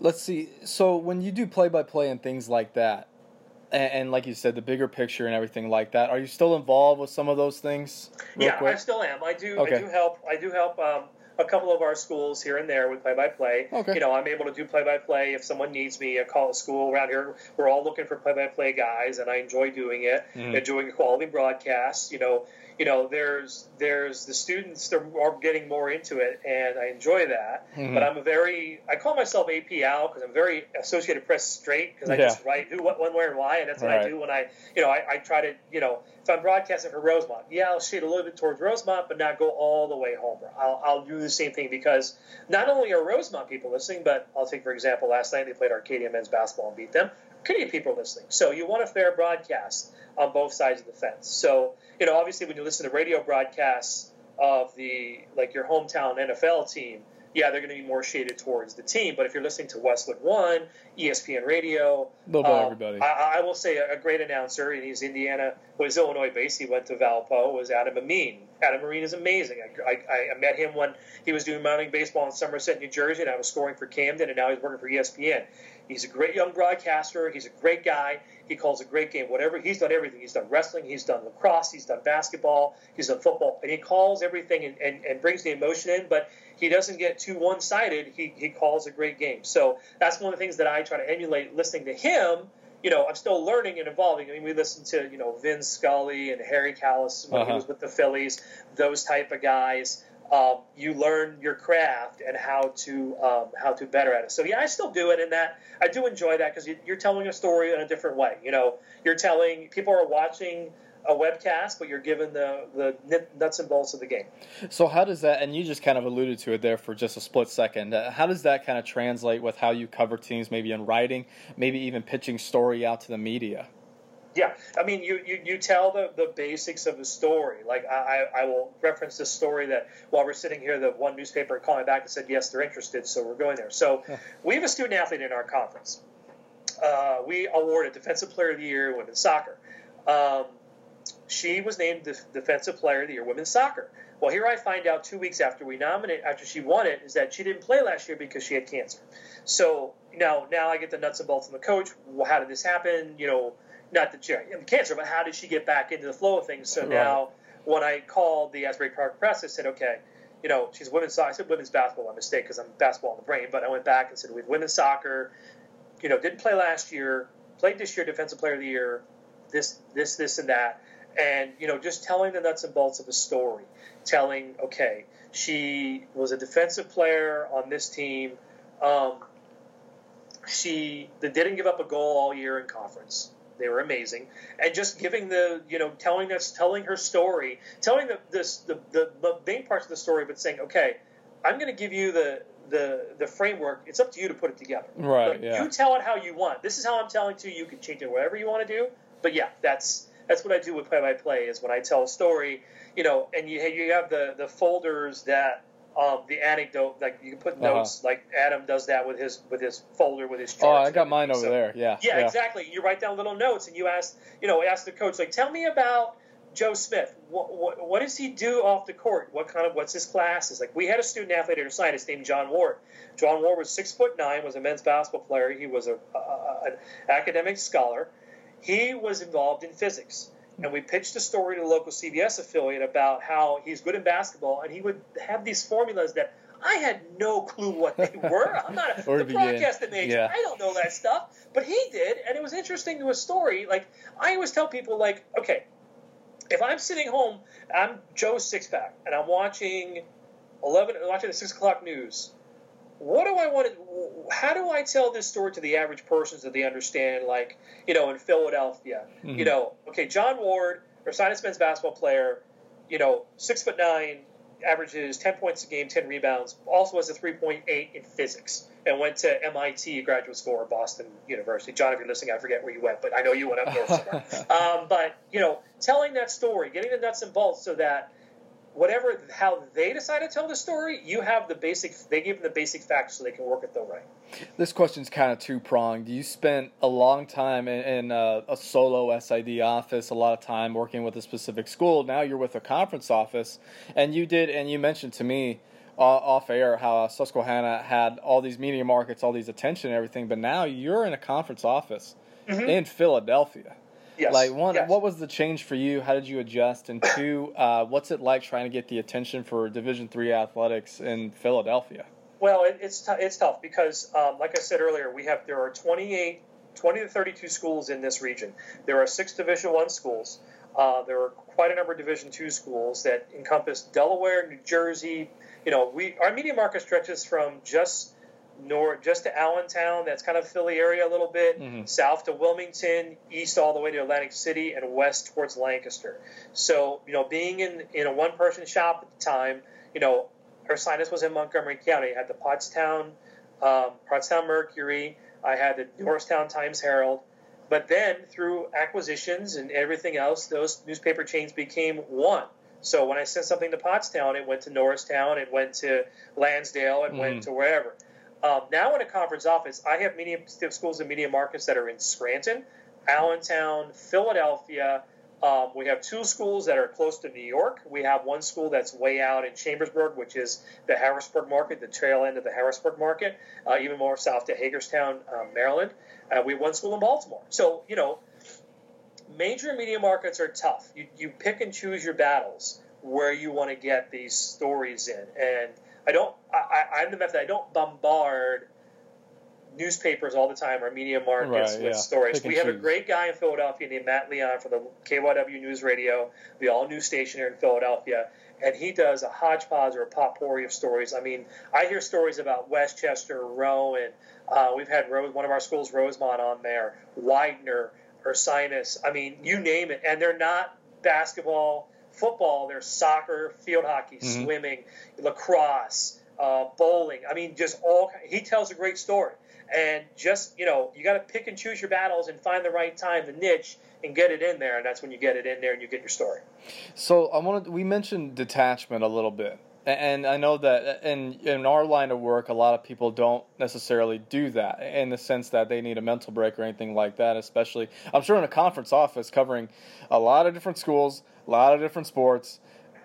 S1: Let's see. So when you do play by play and things like that, and, like you said, the bigger picture and everything like that, are you still involved with some of those things?
S2: yeah, I still am. I do.
S1: Okay.
S2: I do help. I do help um, a couple of our schools here and there with play-by-play.
S1: Okay.
S2: You know, I'm able to do play-by-play if someone needs me. I call a school around here. We're all looking for play-by-play guys, and I enjoy doing it.
S1: Mhm.
S2: And doing quality broadcasts. You know, you know, there's there's the students that are getting more into it, and I enjoy that.
S1: Mhm.
S2: But I'm a very I call myself APL because I'm very Associated Press straight because I
S1: Yeah.
S2: just write who, what, when, where, and why, and that's what I do when I you know I, I try to you know if I'm broadcasting for Rosemont, yeah, I'll shade a little bit towards Rosemont, but not go all the way home. I'll, I'll do the same thing because not only are Rosemont people listening, but I'll take for example last night they played Arcadia men's basketball and beat them. Arcadia people listening, so you want a fair broadcast on both sides of the fence. So you know obviously when you listen to radio broadcasts of the like your hometown NFL team, yeah, they're going to be more shaded towards the team. But if you're listening to Westwood One, ESPN Radio,
S1: of
S2: um,
S1: everybody.
S2: I, I will say a, great announcer, and he's Indiana, was Illinois based. He went to Valpo. Was Adam Amin. Adam Amin is amazing. I, I, I met him when he was doing mounting baseball in Somerset, New Jersey, and I was scoring for Camden, and now he's working for ESPN. He's a great young broadcaster. He's a great guy. He calls a great game. Whatever he's done, everything. He's done wrestling. He's done lacrosse. He's done basketball. He's done football, and he calls everything and, and, and brings the emotion in. But he doesn't get too one sided. He, he calls a great game. So that's one of the things that I try to emulate listening to him. You know, I'm still learning and evolving. I mean, we listened to, you know, Vin Scully and Harry Kalas when
S1: Uh-huh.
S2: he was with the Phillies, those type of guys. Um, you learn your craft and how to um, how to better at it. So yeah, I still do it, and that I do enjoy that because you, you're telling a story in a different way. You know, you're telling people are watching a webcast, but you're given the the nuts and bolts of the game.
S1: So how does that? And you just kind of alluded to it there for just a split second. Uh, how does that kind of translate with how you cover teams, maybe in writing, maybe even pitching story out to the media?
S2: Yeah, I mean, you, you, you tell the, the basics of the story. Like, I, I will reference this story that while we're sitting here, the one newspaper called me back and said, yes, they're interested, so we're going there. So we have a student athlete in our conference. Uh, we awarded Defensive Player of the Year in women's soccer. Um, she was named the Defensive Player of the Year women's soccer. Well, here I find out two weeks after we nominate, after she won it, is that she didn't play last year because she had cancer. So now, now I get the nuts and bolts from the coach. Well, how did this happen? You know, not the had cancer, but how did she get back into the flow of things? So
S1: Right.
S2: now when I called the Asbury Park Press, I said, okay, you know, she's women's soccer. I said women's basketball, a mistake because I'm basketball in the brain. But I went back and said, we have women's soccer. You know, didn't play last year, played this year, defensive player of the year, this, this, this, and that. And, you know, just telling the nuts and bolts of a story. Telling, okay, she was a defensive player on this team. Um, she didn't give up a goal all year in conference. They were amazing, and just giving the you know telling us telling her story, telling the this the, the, the main parts of the story, but saying okay, I'm going to give you the the the framework. It's up to you to put it together.
S1: Right. Yeah.
S2: You tell it how you want. This is how I'm telling to you. You can change it whatever you want to do. But yeah, that's that's what I do with play by play. Is when I tell a story, you know, and you you have the the folders that um, the anecdote, like you can put
S1: Uh-huh.
S2: notes, like Adam does that with his with his folder with his charts.
S1: Oh, I got mine over
S2: So-
S1: there. Yeah.
S2: Yeah, exactly. You write down little notes and you ask, you know, ask the coach, like, tell me about Joe Smith. What, what, what does he do off the court? What kind of what's his classes? Like, we had a student athlete at Ursinus named John Ward. John Ward was six foot nine, was a men's basketball player. He was a- an academic scholar. He was involved in physics. And we pitched a story to the local CBS affiliate about how he's good in basketball, and he would have these formulas that I had no clue what they were. I'm not a, the broadcasting major.
S1: Yeah.
S2: I don't know that stuff, but he did, and it was interesting to a story. Like I always tell people, like, okay, if I'm sitting home, I'm Joe Sixpack, and I'm watching eleven, watching the six o'clock news. What do I want to? How do I tell this story to the average person so they understand? Like, you know, in Philadelphia,
S1: Mhm.
S2: you know, okay, John Ward, Ursinus men's basketball player, you know, six foot nine, averages ten points a game, ten rebounds, also has a three point eight in physics, and went to MIT graduate school or Boston University. John, if you're listening, I forget where you went, but I know you went up north somewhere. um, but you know, telling that story, getting the nuts and bolts, so that whatever how they decide to tell the story, you have the basic. They give them the basic facts so they can work it the right.
S1: This question's kind of two pronged. You spent a long time in, in a, a solo SID office, a lot of time working with a specific school. Now you're with a conference office, and you did, and you mentioned to me uh, off air how Susquehanna had all these media markets, all these attention and everything, but now you're in a conference office in Philadelphia.
S2: Yes.
S1: Like one,
S2: yes.
S1: what was the change for you? How did you adjust? And two, uh, what's it like trying to get the attention for Division three athletics in Philadelphia?
S2: Well, it, it's t- it's tough because, um, like I said earlier, we have there are 28, 20 to 32 schools in this region. There are six Division One schools. Uh, there are quite a number of Division Two schools that encompass Delaware, New Jersey. You know, we our media market stretches from just north, just to Allentown. That's kind of Philly area a little bit.
S1: Mhm.
S2: South to Wilmington, east all the way to Atlantic City, and west towards Lancaster. So, you know, being in in a one person shop at the time, you know, Ursinus was in Montgomery County. I had the Pottstown, um, Pottstown Mercury. I had the Norristown Times Herald. But then through acquisitions and everything else, those newspaper chains became one. So when I sent something to Pottstown, it went to Norristown, it went to Lansdale, it went
S1: Mhm.
S2: to wherever. Um, now in a conference office, I have media schools and media markets that are in Scranton, Allentown, Philadelphia. Um, we have two schools that are close to New York. We have one school that's way out in Chambersburg, which is the Harrisburg market, the tail end of the Harrisburg market, uh, even more south to Hagerstown, um, Maryland. Uh, we have one school in Baltimore. So, you know, major media markets are tough. You, you pick and choose your battles where you want to get these stories in. And I don't, I, I, I'm the method, I don't bombard newspapers all the time or media markets
S1: Right,
S2: with
S1: yeah.
S2: stories.
S1: Pick
S2: We have a great guy in Philadelphia named Matt Leon for the KYW News Radio, the all news station here in Philadelphia. And he does a hodgepodge or a potpourri of stories. I mean, I hear stories about Westchester, Rowan. Uh, we've had Rose, one of our schools, Rosemont, on there, Widener, Ursinus. I mean, you name it. And they're not basketball, football. They're soccer, field hockey,
S1: Mhm.
S2: swimming, lacrosse, uh, bowling. I mean, just all. He tells a great story. And just you know, you got to pick and choose your battles and find the right time, the niche, and get it in there. And that's when you get it in there and you get your story.
S1: So I want to. we mentioned detachment a little bit, and I know that in in our line of work, a lot of people don't necessarily do that in the sense that they need a mental break or anything like that. Especially, I'm sure in a conference office covering a lot of different schools, a lot of different sports.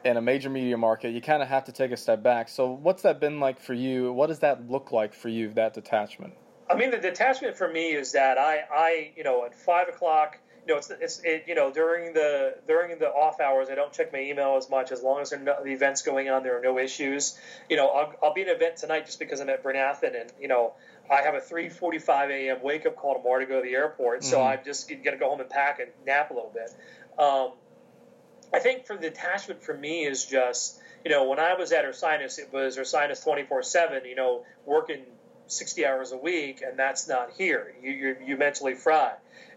S1: In a major media market, you kind of have to take a step back. So, what's that been like for you? What does that look like for you? That detachment.
S2: I mean, the detachment for me is that I, I, you know, at five o'clock you know, it's it's it, you know during the during the off hours, I don't check my email as much. As long as there no, the events going on, there are no issues. You know, I'll, I'll be at an event tonight just because I'm at Bryn Athyn you know, I have a 3:45 a.m. wake up call tomorrow to go to the airport. So
S1: Mhm.
S2: I'm just gonna go home and pack and nap a little bit. Um, I think for the attachment for me is just you know when I was at Ursinus, it was Ursinus 24/7. You know, working 60 hours a week, and that's not here. You you you mentally fry.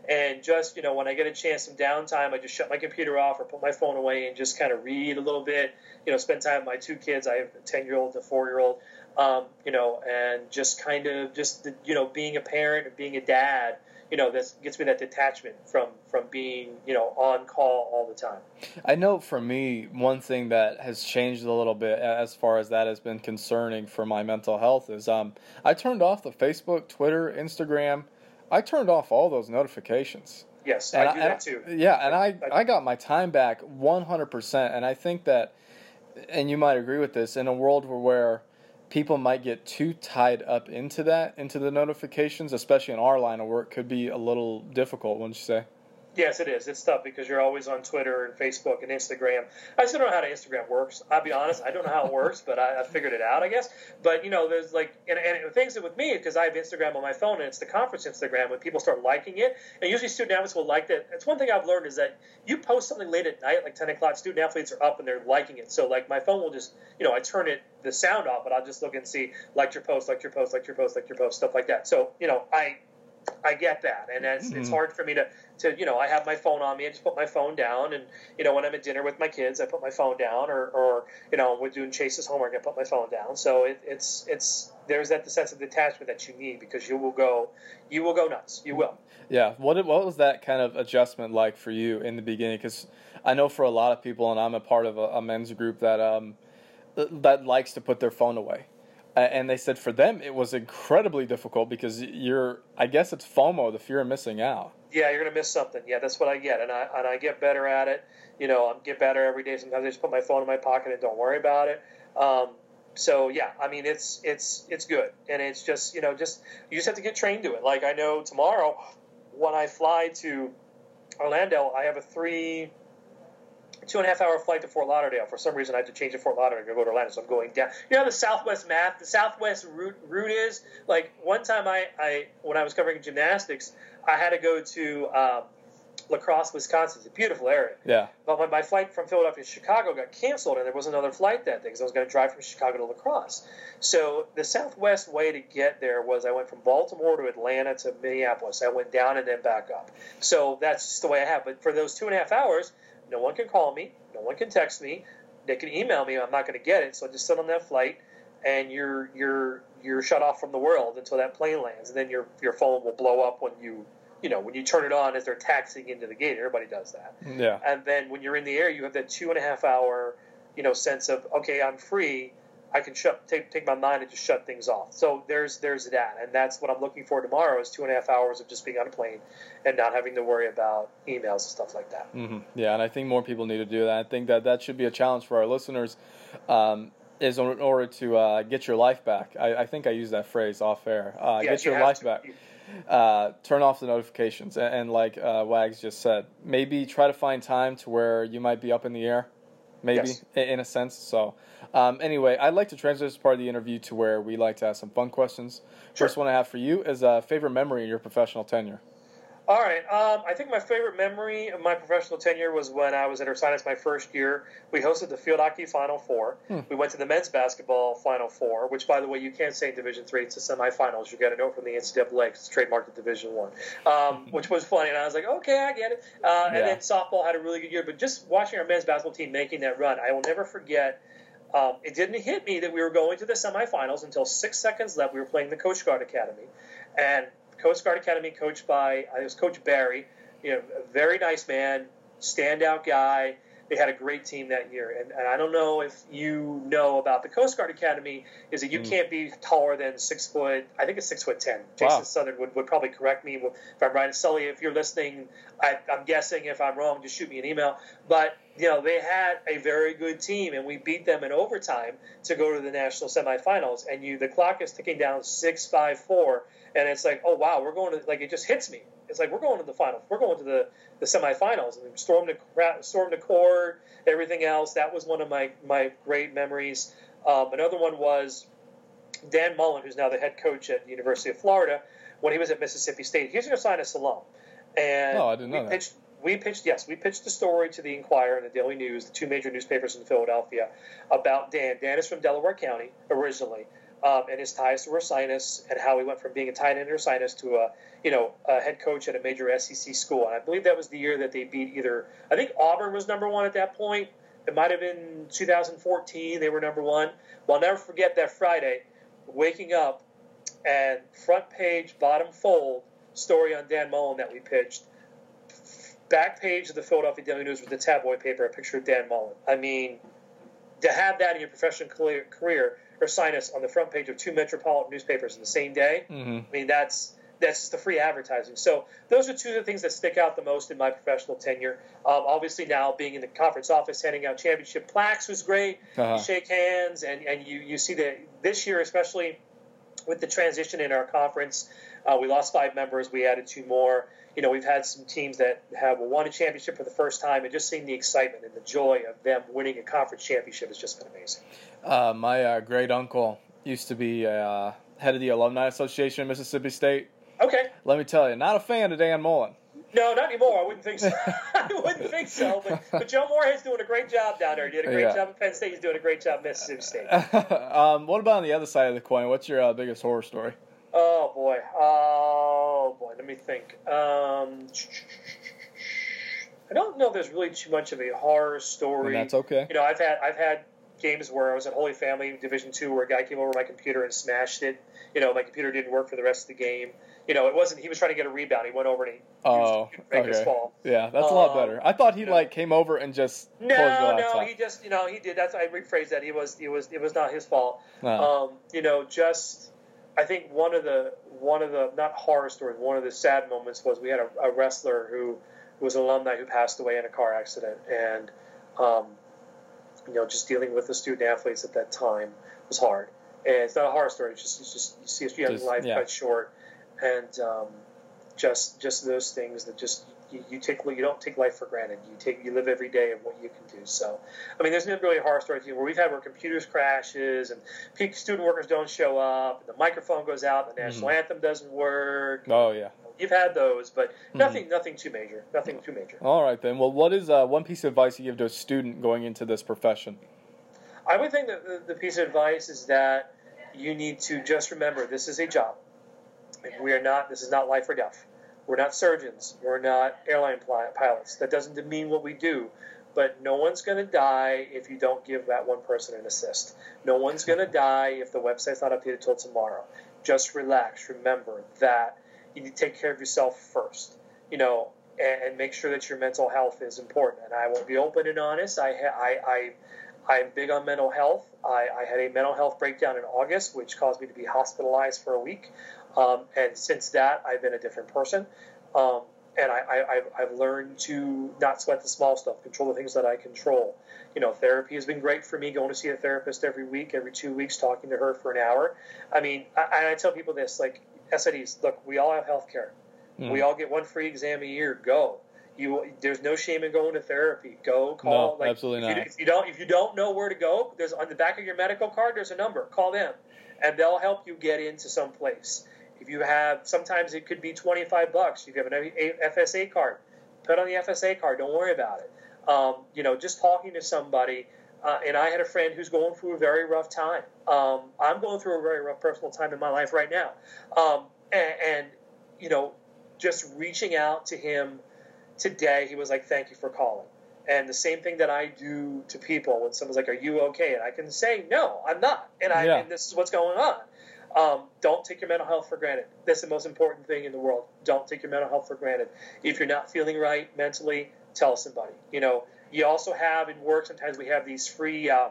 S2: And just you know, when I get a chance, some downtime, I just shut my computer off or put my phone away and just kind of read a little bit. You know, spend time with my two kids. I have a 10 year old, a four year old. Um, you know, and just kind of just you know, being a parent and being a dad. You know, this gets me that detachment from from being you know on call all the time.
S1: I know for me, one thing that has changed a little bit as far as that has been concerning for my mental health is um, I turned off the Facebook, Twitter, Instagram. I turned off all those notifications.
S2: Yes,
S1: And
S2: I do
S1: and
S2: that too.
S1: Yeah, and I,
S2: I-
S1: I got my time back 100%. And I think that, and you might agree with this, in a world where, where people might get too tied up into that, into the notifications, especially in our line of work, could be a little difficult, wouldn't you say?
S2: Yes, it is. It's tough because you're always on Twitter and Facebook and Instagram. I still don't know how to Instagram works. I'll be honest. I don't know how it works, but I, I figured it out, I guess. But you know, there's like, and, and the things that with me because I have Instagram on my phone and it's the conference Instagram. When people start liking it, and usually student athletes will like that. It's one thing I've learned is that you post something late at night, like 10 o'clock, student athletes are up and they're liking it. So like my phone will just, you know, I turn it the sound off, but I'll just look and see like your post, like your post, like your post, like your post, stuff like that. So you know, I I get that, and it's, it's
S1: Mhm.
S2: hard for me to, to, you know, I have my phone on me. I just put my phone down, and you know, when I'm at dinner with my kids, I put my phone down, or, or you know, we're doing Chase's homework, I put my phone down. So it, it's, it's, there's that sense of detachment that you need because you will go, you will go nuts. You will.
S1: Yeah. What what was that kind of adjustment like for you in the beginning? Because I know for a lot of people, and I'm a part of a, a men's group that um that likes to put their phone away, A- and they said for them it was incredibly difficult because you're I guess it's FOMO, the fear of missing out.
S2: Yeah, you're gonna miss something. Yeah, that's what I get, and I and I get better at it. You know, I get better every day. Sometimes I just put my phone in my pocket and don't worry about it. Um, so yeah, I mean it's it's it's good, and it's just you know just you just have to get trained to it. Like I know tomorrow when I fly to Orlando, I have a three two and a half hour flight to Fort Lauderdale. For some reason, I had to change to Fort Lauderdale to go to Orlando, so I'm going down. You know how the Southwest math, the Southwest route route is like one time I, I when I was covering gymnastics, I had to go to um, La Crosse, Wisconsin. It's a beautiful area.
S1: Yeah.
S2: But when my flight from Philadelphia to Chicago got canceled, and there was another flight that day because I was going to drive from Chicago to La Crosse. So the Southwest way to get there was I went from Baltimore to Atlanta to Minneapolis. I went down and then back up. So that's just the way I have. But for those two and a half hours, no one can call me, no one can text me, they can email me. I'm not going to get it. So I just sit on that flight, and you're you're you're shut off from the world until that plane lands, and then your your phone will blow up when you you know when you turn it on as they're taxiing into the gate. Everybody does that
S1: Yeah.
S2: and then when you're in the air, you have that two and a half hour, you know, sense of okay, I'm free. I can shut take take my mind and just shut things off. So there's there's that, and that's what I'm looking for tomorrow is two and a half hours of just being on a plane and not having to worry about emails and stuff like that.
S1: hmm Yeah, and I think more people need to do that. I think that that should be a challenge for our listeners. Um, is in order to uh, get your life back. I, I think I used that phrase off air. Uh,
S2: Yeah,
S1: get your
S2: have
S1: life
S2: to.
S1: back. uh, turn off the notifications and, and like uh, Wags just said, maybe try to find time to where you might be up in the air, maybe
S2: Yes.
S1: in a sense. So, um, anyway, I'd like to transition this part of the interview to where we like to ask some fun questions.
S2: Sure.
S1: First one I have for you is a favorite memory in your professional tenure.
S2: All right. Um, I think my favorite memory of my professional tenure was when I was at Ursinus my first year. We hosted the field hockey Final Four.
S1: Hmm.
S2: We went to the men's basketball Final Four, which, by the way, you can't say in Division Three. It's the semifinals. You got a note from the NCAA. It's trademarked at Division One, um, which was funny. And I was like, okay, I get it. Uh,
S1: Yeah.
S2: And then softball had a really good year. But just watching our men's basketball team making that run, I will never forget. Um, it didn't hit me that we were going to the semifinals until six seconds left. We were playing the Coast Guard Academy, and Coast Guard Academy, coached by uh, it was Coach Barry, you know, a very nice man, standout guy. They had a great team that year, and, and I don't know if you know about the Coast Guard Academy. Is that you
S1: Mm.
S2: can't be taller than six foot? I think it's six foot ten.
S1: Wow.
S2: Jason Southern would, would probably correct me if I'm right. Sully, if you're listening, I, I'm guessing if I'm wrong, just shoot me an email. But you know, they had a very good team, and we beat them in overtime to go to the national semifinals. And you, the clock is ticking down six five four, and it's like, oh wow, we're going to like it just hits me. It's like we're going to the final. We're going to the, the semifinals and storm the storm the court, everything else. That was one of my my great memories. Um, another one was Dan Mullen, who's now the head coach at the University of Florida, when he was at Mississippi State. He's going to sign us alum. And
S1: oh, I didn't know
S2: pitched. We pitched, yes, we pitched the story to the Inquirer and the Daily News, the two major newspapers in Philadelphia, about Dan. Dan is from Delaware County originally, um, and his ties to Ursinus and how he went from being a tight end at Ursinus to a, you know, a head coach at a major SEC school. And I believe that was the year that they beat either, I think Auburn was number one at that point. It might have been 2014. They were number one. Well, I'll never forget that Friday, waking up and front page, bottom fold story on Dan Mullen that we pitched. Back page of the Philadelphia Daily News with the tabloid paper, a picture of Dan Mullen. I mean, to have that in your professional career, Ursinus on the front page of two metropolitan newspapers in the same day,
S1: mm-hmm.
S2: I mean, that's that's just the free advertising. So those are two of the things that stick out the most in my professional tenure. Um, obviously, now being in the conference office, handing out championship plaques was great.
S1: Uh-huh.
S2: You shake hands, and, and you, you see that this year, especially with the transition in our conference, uh, we lost five members. We added two more. You know, we've had some teams that have won a championship for the first time, and just seeing the excitement and the joy of them winning a conference championship has just been amazing.
S1: Uh, my uh, great uncle used to be uh, head of the Alumni Association of Mississippi State.
S2: Okay.
S1: Let me tell you, not a fan of Dan Mullen.
S2: No, not anymore. I wouldn't think so. I wouldn't think so. But, but Joe Moorhead's doing a great job down there. He did a great
S1: Yeah.
S2: job at Penn State. He's doing a great job at Mississippi State.
S1: um, what about on the other side of the coin? What's your uh, biggest horror story?
S2: Oh boy. Oh boy. Let me think. Um, I don't know. If there's really too much of a horror story.
S1: And that's okay.
S2: You know, I've had I've had games where I was at Holy Family Division Two, where a guy came over my computer and smashed it. You know, my computer didn't work for the rest of the game. You know, it wasn't. He was trying to get a rebound. He went over and he
S1: Oh,
S2: make his
S1: okay.
S2: fall.
S1: Yeah, that's a lot
S2: Um,
S1: better. I thought he
S2: you know.
S1: like came over and just
S2: No, no, he just you know he did. That's I rephrased that. He was he was it was not his fault.
S1: No.
S2: Um, you know, just I think one of the one of the not horror stories. One of the sad moments was we had a, a wrestler who, was an alumni who passed away in a car accident, and um, you know, just dealing with the student athletes at that time was hard. And it's not a horror story. It's just it's just you see a young life
S1: yeah.
S2: cut short, and um, just just those things that just you, you take you don't take life for granted. You take you live every day of what you can do. So, I mean, there's not really a horror story where we've had where computers crashes and peak student workers don't show up, and the microphone goes out, the national anthem doesn't work.
S1: oh yeah.
S2: You've had those, but nothing nothing too major. Nothing too major.
S1: All right then. Well, what is uh, one piece of advice you give to a student going into this profession?
S2: I would think that the, the piece of advice is that you need to just remember this is a job. We are not. This is not life or death. We're not surgeons. We're not airline pilots. That doesn't demean what we do. But no one's going to die if you don't give that one person an assist. No one's going to die if the website's not updated till tomorrow. Just relax. Remember that you need to take care of yourself first. You know, and, make sure that your mental health is important. And I will be open and honest. I, I, I I'm big on mental health. I, I had a mental health breakdown in August, which caused me to be hospitalized for a week. Um, and since that, I've been a different person. Um, and I, I, I've, I've learned to not sweat the small stuff, control the things that I control. You know, therapy has been great for me, going to see a therapist every week, every two weeks, talking to her for an hour. I mean, I, and I tell people this like, SIDs, look, we all have health care.
S1: Mm.
S2: We all get one free exam a year. Go. You, there's no shame in going to therapy. Go call.
S1: No,
S2: like,
S1: absolutely
S2: if you,
S1: not.
S2: if you don't, if you don't know where to go, there's on the back of your medical card. There's a number. Call them, and they'll help you get into some place. If you have, sometimes it could be 25 bucks. If you have an FSA card, put on the FSA card. Don't worry about it. Um, you know, just talking to somebody. Uh, and I had a friend who's going through a very rough time. Um, I'm going through a very rough personal time in my life right now. Um, and, and, you know, just reaching out to him today, he was like, "Thank you for calling." And the same thing that I do to people when someone's like, "Are you okay?" and I can say, "No, I'm not," and I
S1: Yeah.
S2: and this is what's going on. Um, don't take your mental health for granted. That's the most important thing in the world. Don't take your mental health for granted. If you're not feeling right mentally, tell somebody. You know, you also have in work sometimes we have these free. Um,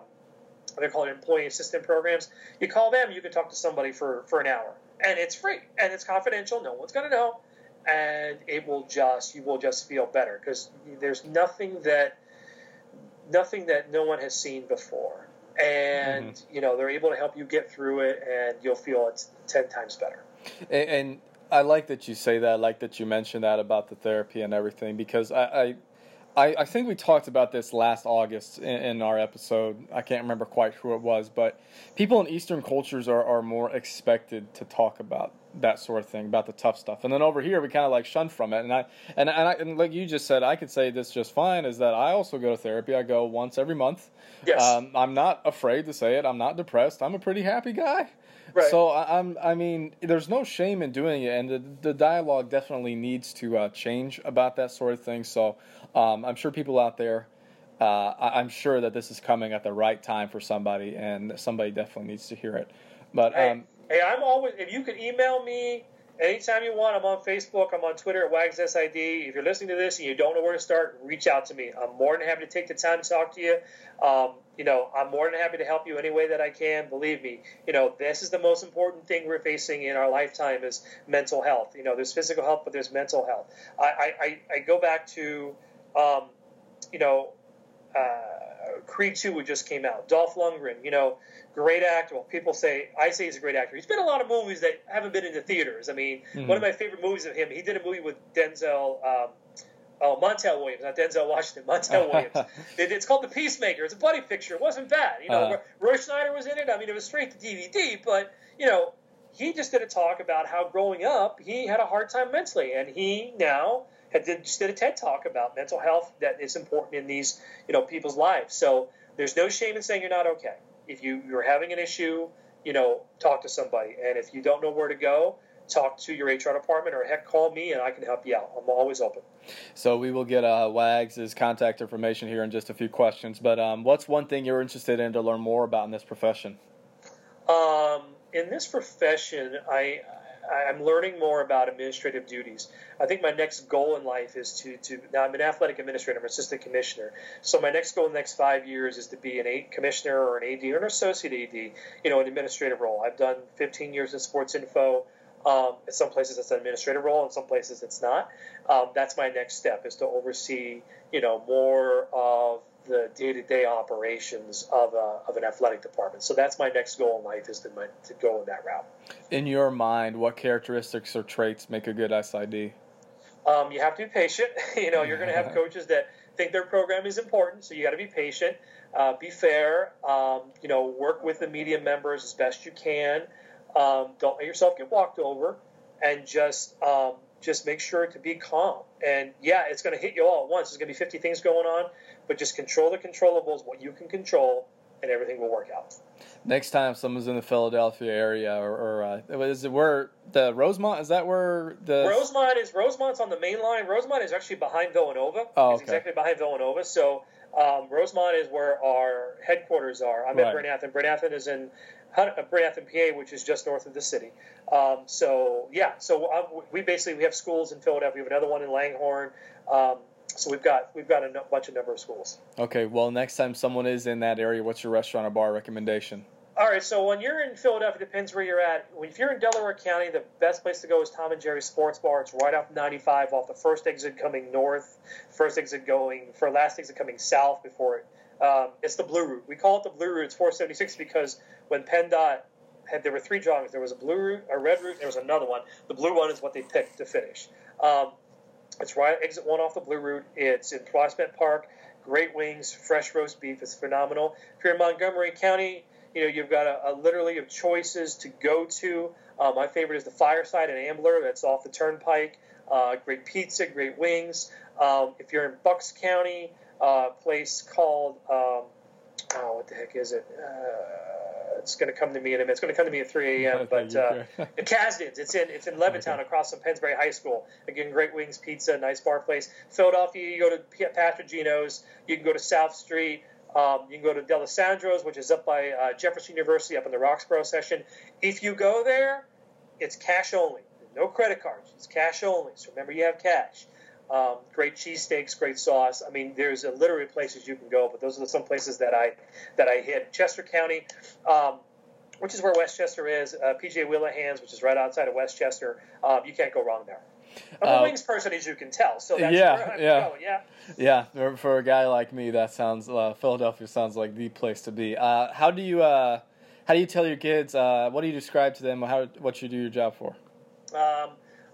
S2: they're called employee assistant programs. You call them, you can talk to somebody for, for an hour, and it's free and it's confidential. No one's going to know, and it will just you will just feel better because there's nothing that nothing that no one has seen before, and
S1: Mm-hmm.
S2: you know they're able to help you get through it, and you'll feel it's ten times better.
S1: And, and I like that you say that. I like that you mentioned that about the therapy and everything because I, I I, I think we talked about this last August in, in, our episode. I can't remember quite who it was, but people in Eastern cultures are, are more expected to talk about that sort of thing, about the tough stuff. And then over here, we kind of like shun from it. And I and and, I, and like you just said, I could say this just fine. Is that I also go to therapy. I go once every month.
S2: Yes.
S1: Um, I'm not afraid to say it. I'm not depressed. I'm a pretty happy guy.
S2: Right.
S1: So I, am I mean, there's no shame in doing it, and the, the dialogue definitely needs to uh, change about that sort of thing. So um, I'm sure people out there, uh, I, am sure that this is coming at the right time for somebody, and somebody definitely needs to hear it. But
S2: hey, hey I'm always if you can email me anytime you want. I'm on Facebook. I'm on Twitter at WagsSID. If you're listening to this and you don't know where to start, reach out to me. I'm more than happy to take the time to talk to you. Um, you know, I'm more than happy to help you any way that I can. Believe me, you know, this is the most important thing we're facing in our lifetime is mental health. You know, there's physical health, but there's mental health. I, I, I go back to, um, you know, uh, Creed 2 just came out. Dolph Lundgren, you know, great actor. Well, people say, I say he's a great actor. He's been in a lot of movies that haven't been in the theaters. I mean, mm-hmm. one of my favorite movies of him, he did a movie with Denzel. Um, Oh, Montel Williams, not Denzel Washington. Montel Williams. it's called The Peacemaker. It's a buddy picture. It wasn't bad. You know, uh, Roy Scheider was in it. I mean, it was straight to DVD, but you know, he just did a talk about how growing up he had a hard time mentally, and he now had did, just did a TED talk about mental health that is important in these you know people's lives. So there's no shame in saying you're not okay. If you you're having an issue, you know, talk to somebody, and if you don't know where to go, talk to your HR department or heck, call me and I can help you out. I'm always open.
S1: So we will get uh, Wags' contact information here in just a few questions. But um, what's one thing you're interested in to learn more about in this profession?
S2: Um, in this profession, I I'm learning more about administrative duties. I think my next goal in life is to, to now I'm an athletic administrator, I'm an assistant commissioner. So my next goal in the next five years is to be an eight commissioner or an AD or an associate AD, you know, an administrative role. I've done 15 years in sports info. Um, in some places, it's an administrative role. In some places, it's not. Um, that's my next step: is to oversee, you know, more of the day-to-day operations of, a, of an athletic department. So that's my next goal in life: is to, my, to go in that route.
S1: In your mind, what characteristics or traits make a good SID?
S2: Um, you have to be patient. you know, you're going to have coaches that think their program is important, so you got to be patient. Uh, be fair. Um, you know, work with the media members as best you can. Um, don't let yourself get walked over, and just um, just make sure to be calm. And yeah, it's going to hit you all at once. There's going to be 50 things going on, but just control the controllables, what you can control, and everything will work out.
S1: Next time someone's in the Philadelphia area, or, or uh, is it where the Rosemont? Is that where the
S2: Rosemont is? Rosemont's on the main line. Rosemont is actually behind Villanova.
S1: Oh, okay.
S2: It's exactly behind Villanova. So um, Rosemont is where our headquarters are. I'm right. at. Bryn Athyn is in Athyn, PA, which is just north of the city. Um, so yeah, so uh, we basically we have schools in Philadelphia. We have another one in Langhorne. Um, so we've got we've got a no- bunch of number of schools.
S1: Okay, well, next time someone is in that area, what's your restaurant or bar recommendation?
S2: All right, so when you're in Philadelphia, depends where you're at. If you're in Delaware County, the best place to go is Tom and Jerry's Sports Bar. It's right off 95, off the first exit coming north, first exit going for last exit coming south before it um, it's the blue route. We call it the blue route. It's 476 because when PennDOT had there were three drawings. There was a blue route, a red route, there was another one. The blue one is what they picked to finish. Um, it's right exit one off the blue route. It's in Prospect Park. Great wings, fresh roast beef. It's phenomenal. If you're in Montgomery County, you know you've got a, a literally of choices to go to. Uh, my favorite is the Fireside in Ambler. That's off the Turnpike. Uh, great pizza, great wings. Um, if you're in Bucks County, uh, place called um, oh, what the heck is it? Uh, it's going to come to me in a minute. It's going to come to me at 3 a.m. But uh, Kasdan's, it's in it's in Levittown okay. across from Pennsbury High School. Again, great wings, pizza, nice bar place. Philadelphia, you go to Patrigino's. You can go to South Street. Um, you can go to D'Alessandro's, which is up by uh, Jefferson University, up in the Roxborough section. If you go there, it's cash only. No credit cards. It's cash only. So remember, you have cash. Um, great cheesesteaks, great sauce. I mean, there's a literally places you can go, but those are some places that I that I hit. Chester County, um, which is where Westchester is. Uh, PJ Whelihan's, which is right outside of Westchester. Um, you can't go wrong there. I'm a uh, wings person, as you can tell. So that's
S1: yeah,
S2: yeah,
S1: yeah, yeah. For, for, a guy like me, that sounds uh, Philadelphia sounds like the place to be. Uh, how do you uh, how do you tell your kids? Uh, what do you describe to them? How what you do your job for?
S2: Um,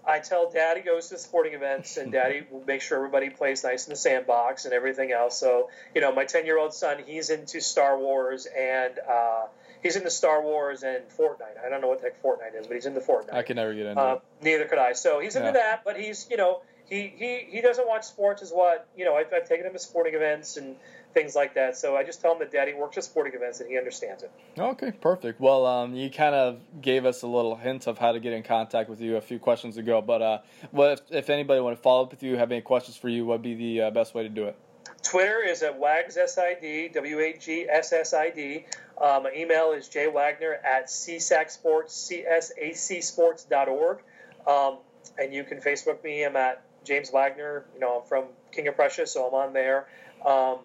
S2: I tell Daddy goes to sporting events, and Daddy will make sure everybody plays nice in the sandbox and everything else. So, you know, my ten-year-old son, he's into Star Wars, and uh, he's into Star Wars and Fortnite. I don't know what the heck Fortnite is, but he's into Fortnite.
S4: I can never get into
S2: Uh,
S4: it.
S2: neither could I. So he's into
S4: Yeah.
S2: that, but he's, you know, he, he, he doesn't watch sports as what, you know, I've, I've taken him to sporting events and things like that. So I just tell him that Daddy works at sporting events and he understands it.
S4: Okay, perfect. Well, um, you kind of gave us a little hint of how to get in contact with you a few questions ago. But uh, well, if, if anybody want to follow up with you, have any questions for you, what would be the uh, best way to do it?
S2: Twitter is at WagsSID, W A G S S I D. Uh, my email is jwagner at csacsports, C-S-A-C-sports.org. Um, and you can Facebook me. I'm at James Wagner. You know, I'm from King of Prussia, so I'm on there. Um,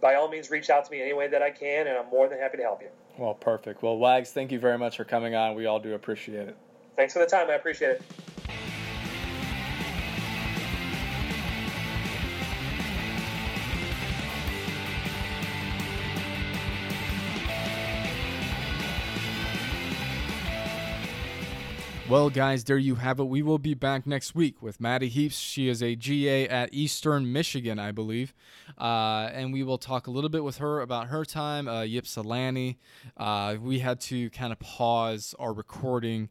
S2: by all means, reach out to me any way that I can, and I'm more than happy to help you.
S4: Well, perfect. Well, Wags, thank you very much for coming on. We all do appreciate it.
S2: Thanks for the time. I appreciate it.
S1: Well, guys, there you have it. We will be back next week with Maddie Heaps. She is a GA at Eastern Michigan, I believe. Uh, and we will talk a little bit with her about her time, uh, Ypsilanti. Uh, we had to kind of pause our recording.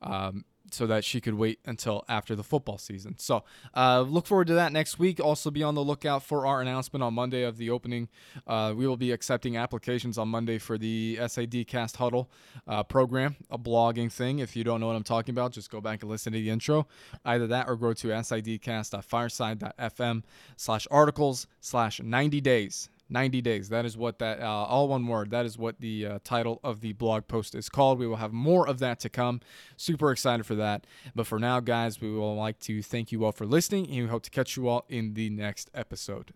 S1: Um, so that she could wait until after the football season. So uh, look forward to that next week. Also, be on the lookout for our announcement on Monday of the opening. Uh, we will be accepting applications on Monday for the SID Cast Huddle uh, program, a blogging thing. If you don't know what I'm talking about, just go back and listen to the intro. Either that or go to sidcast.fireside.fm slash articles slash 90 days. 90 days. That is what that, uh, all one word, that is what the uh, title of the blog post is called. We will have more of that to come. Super excited for that. But for now, guys, we will like to thank you all for listening and we hope to catch you all in the next episode.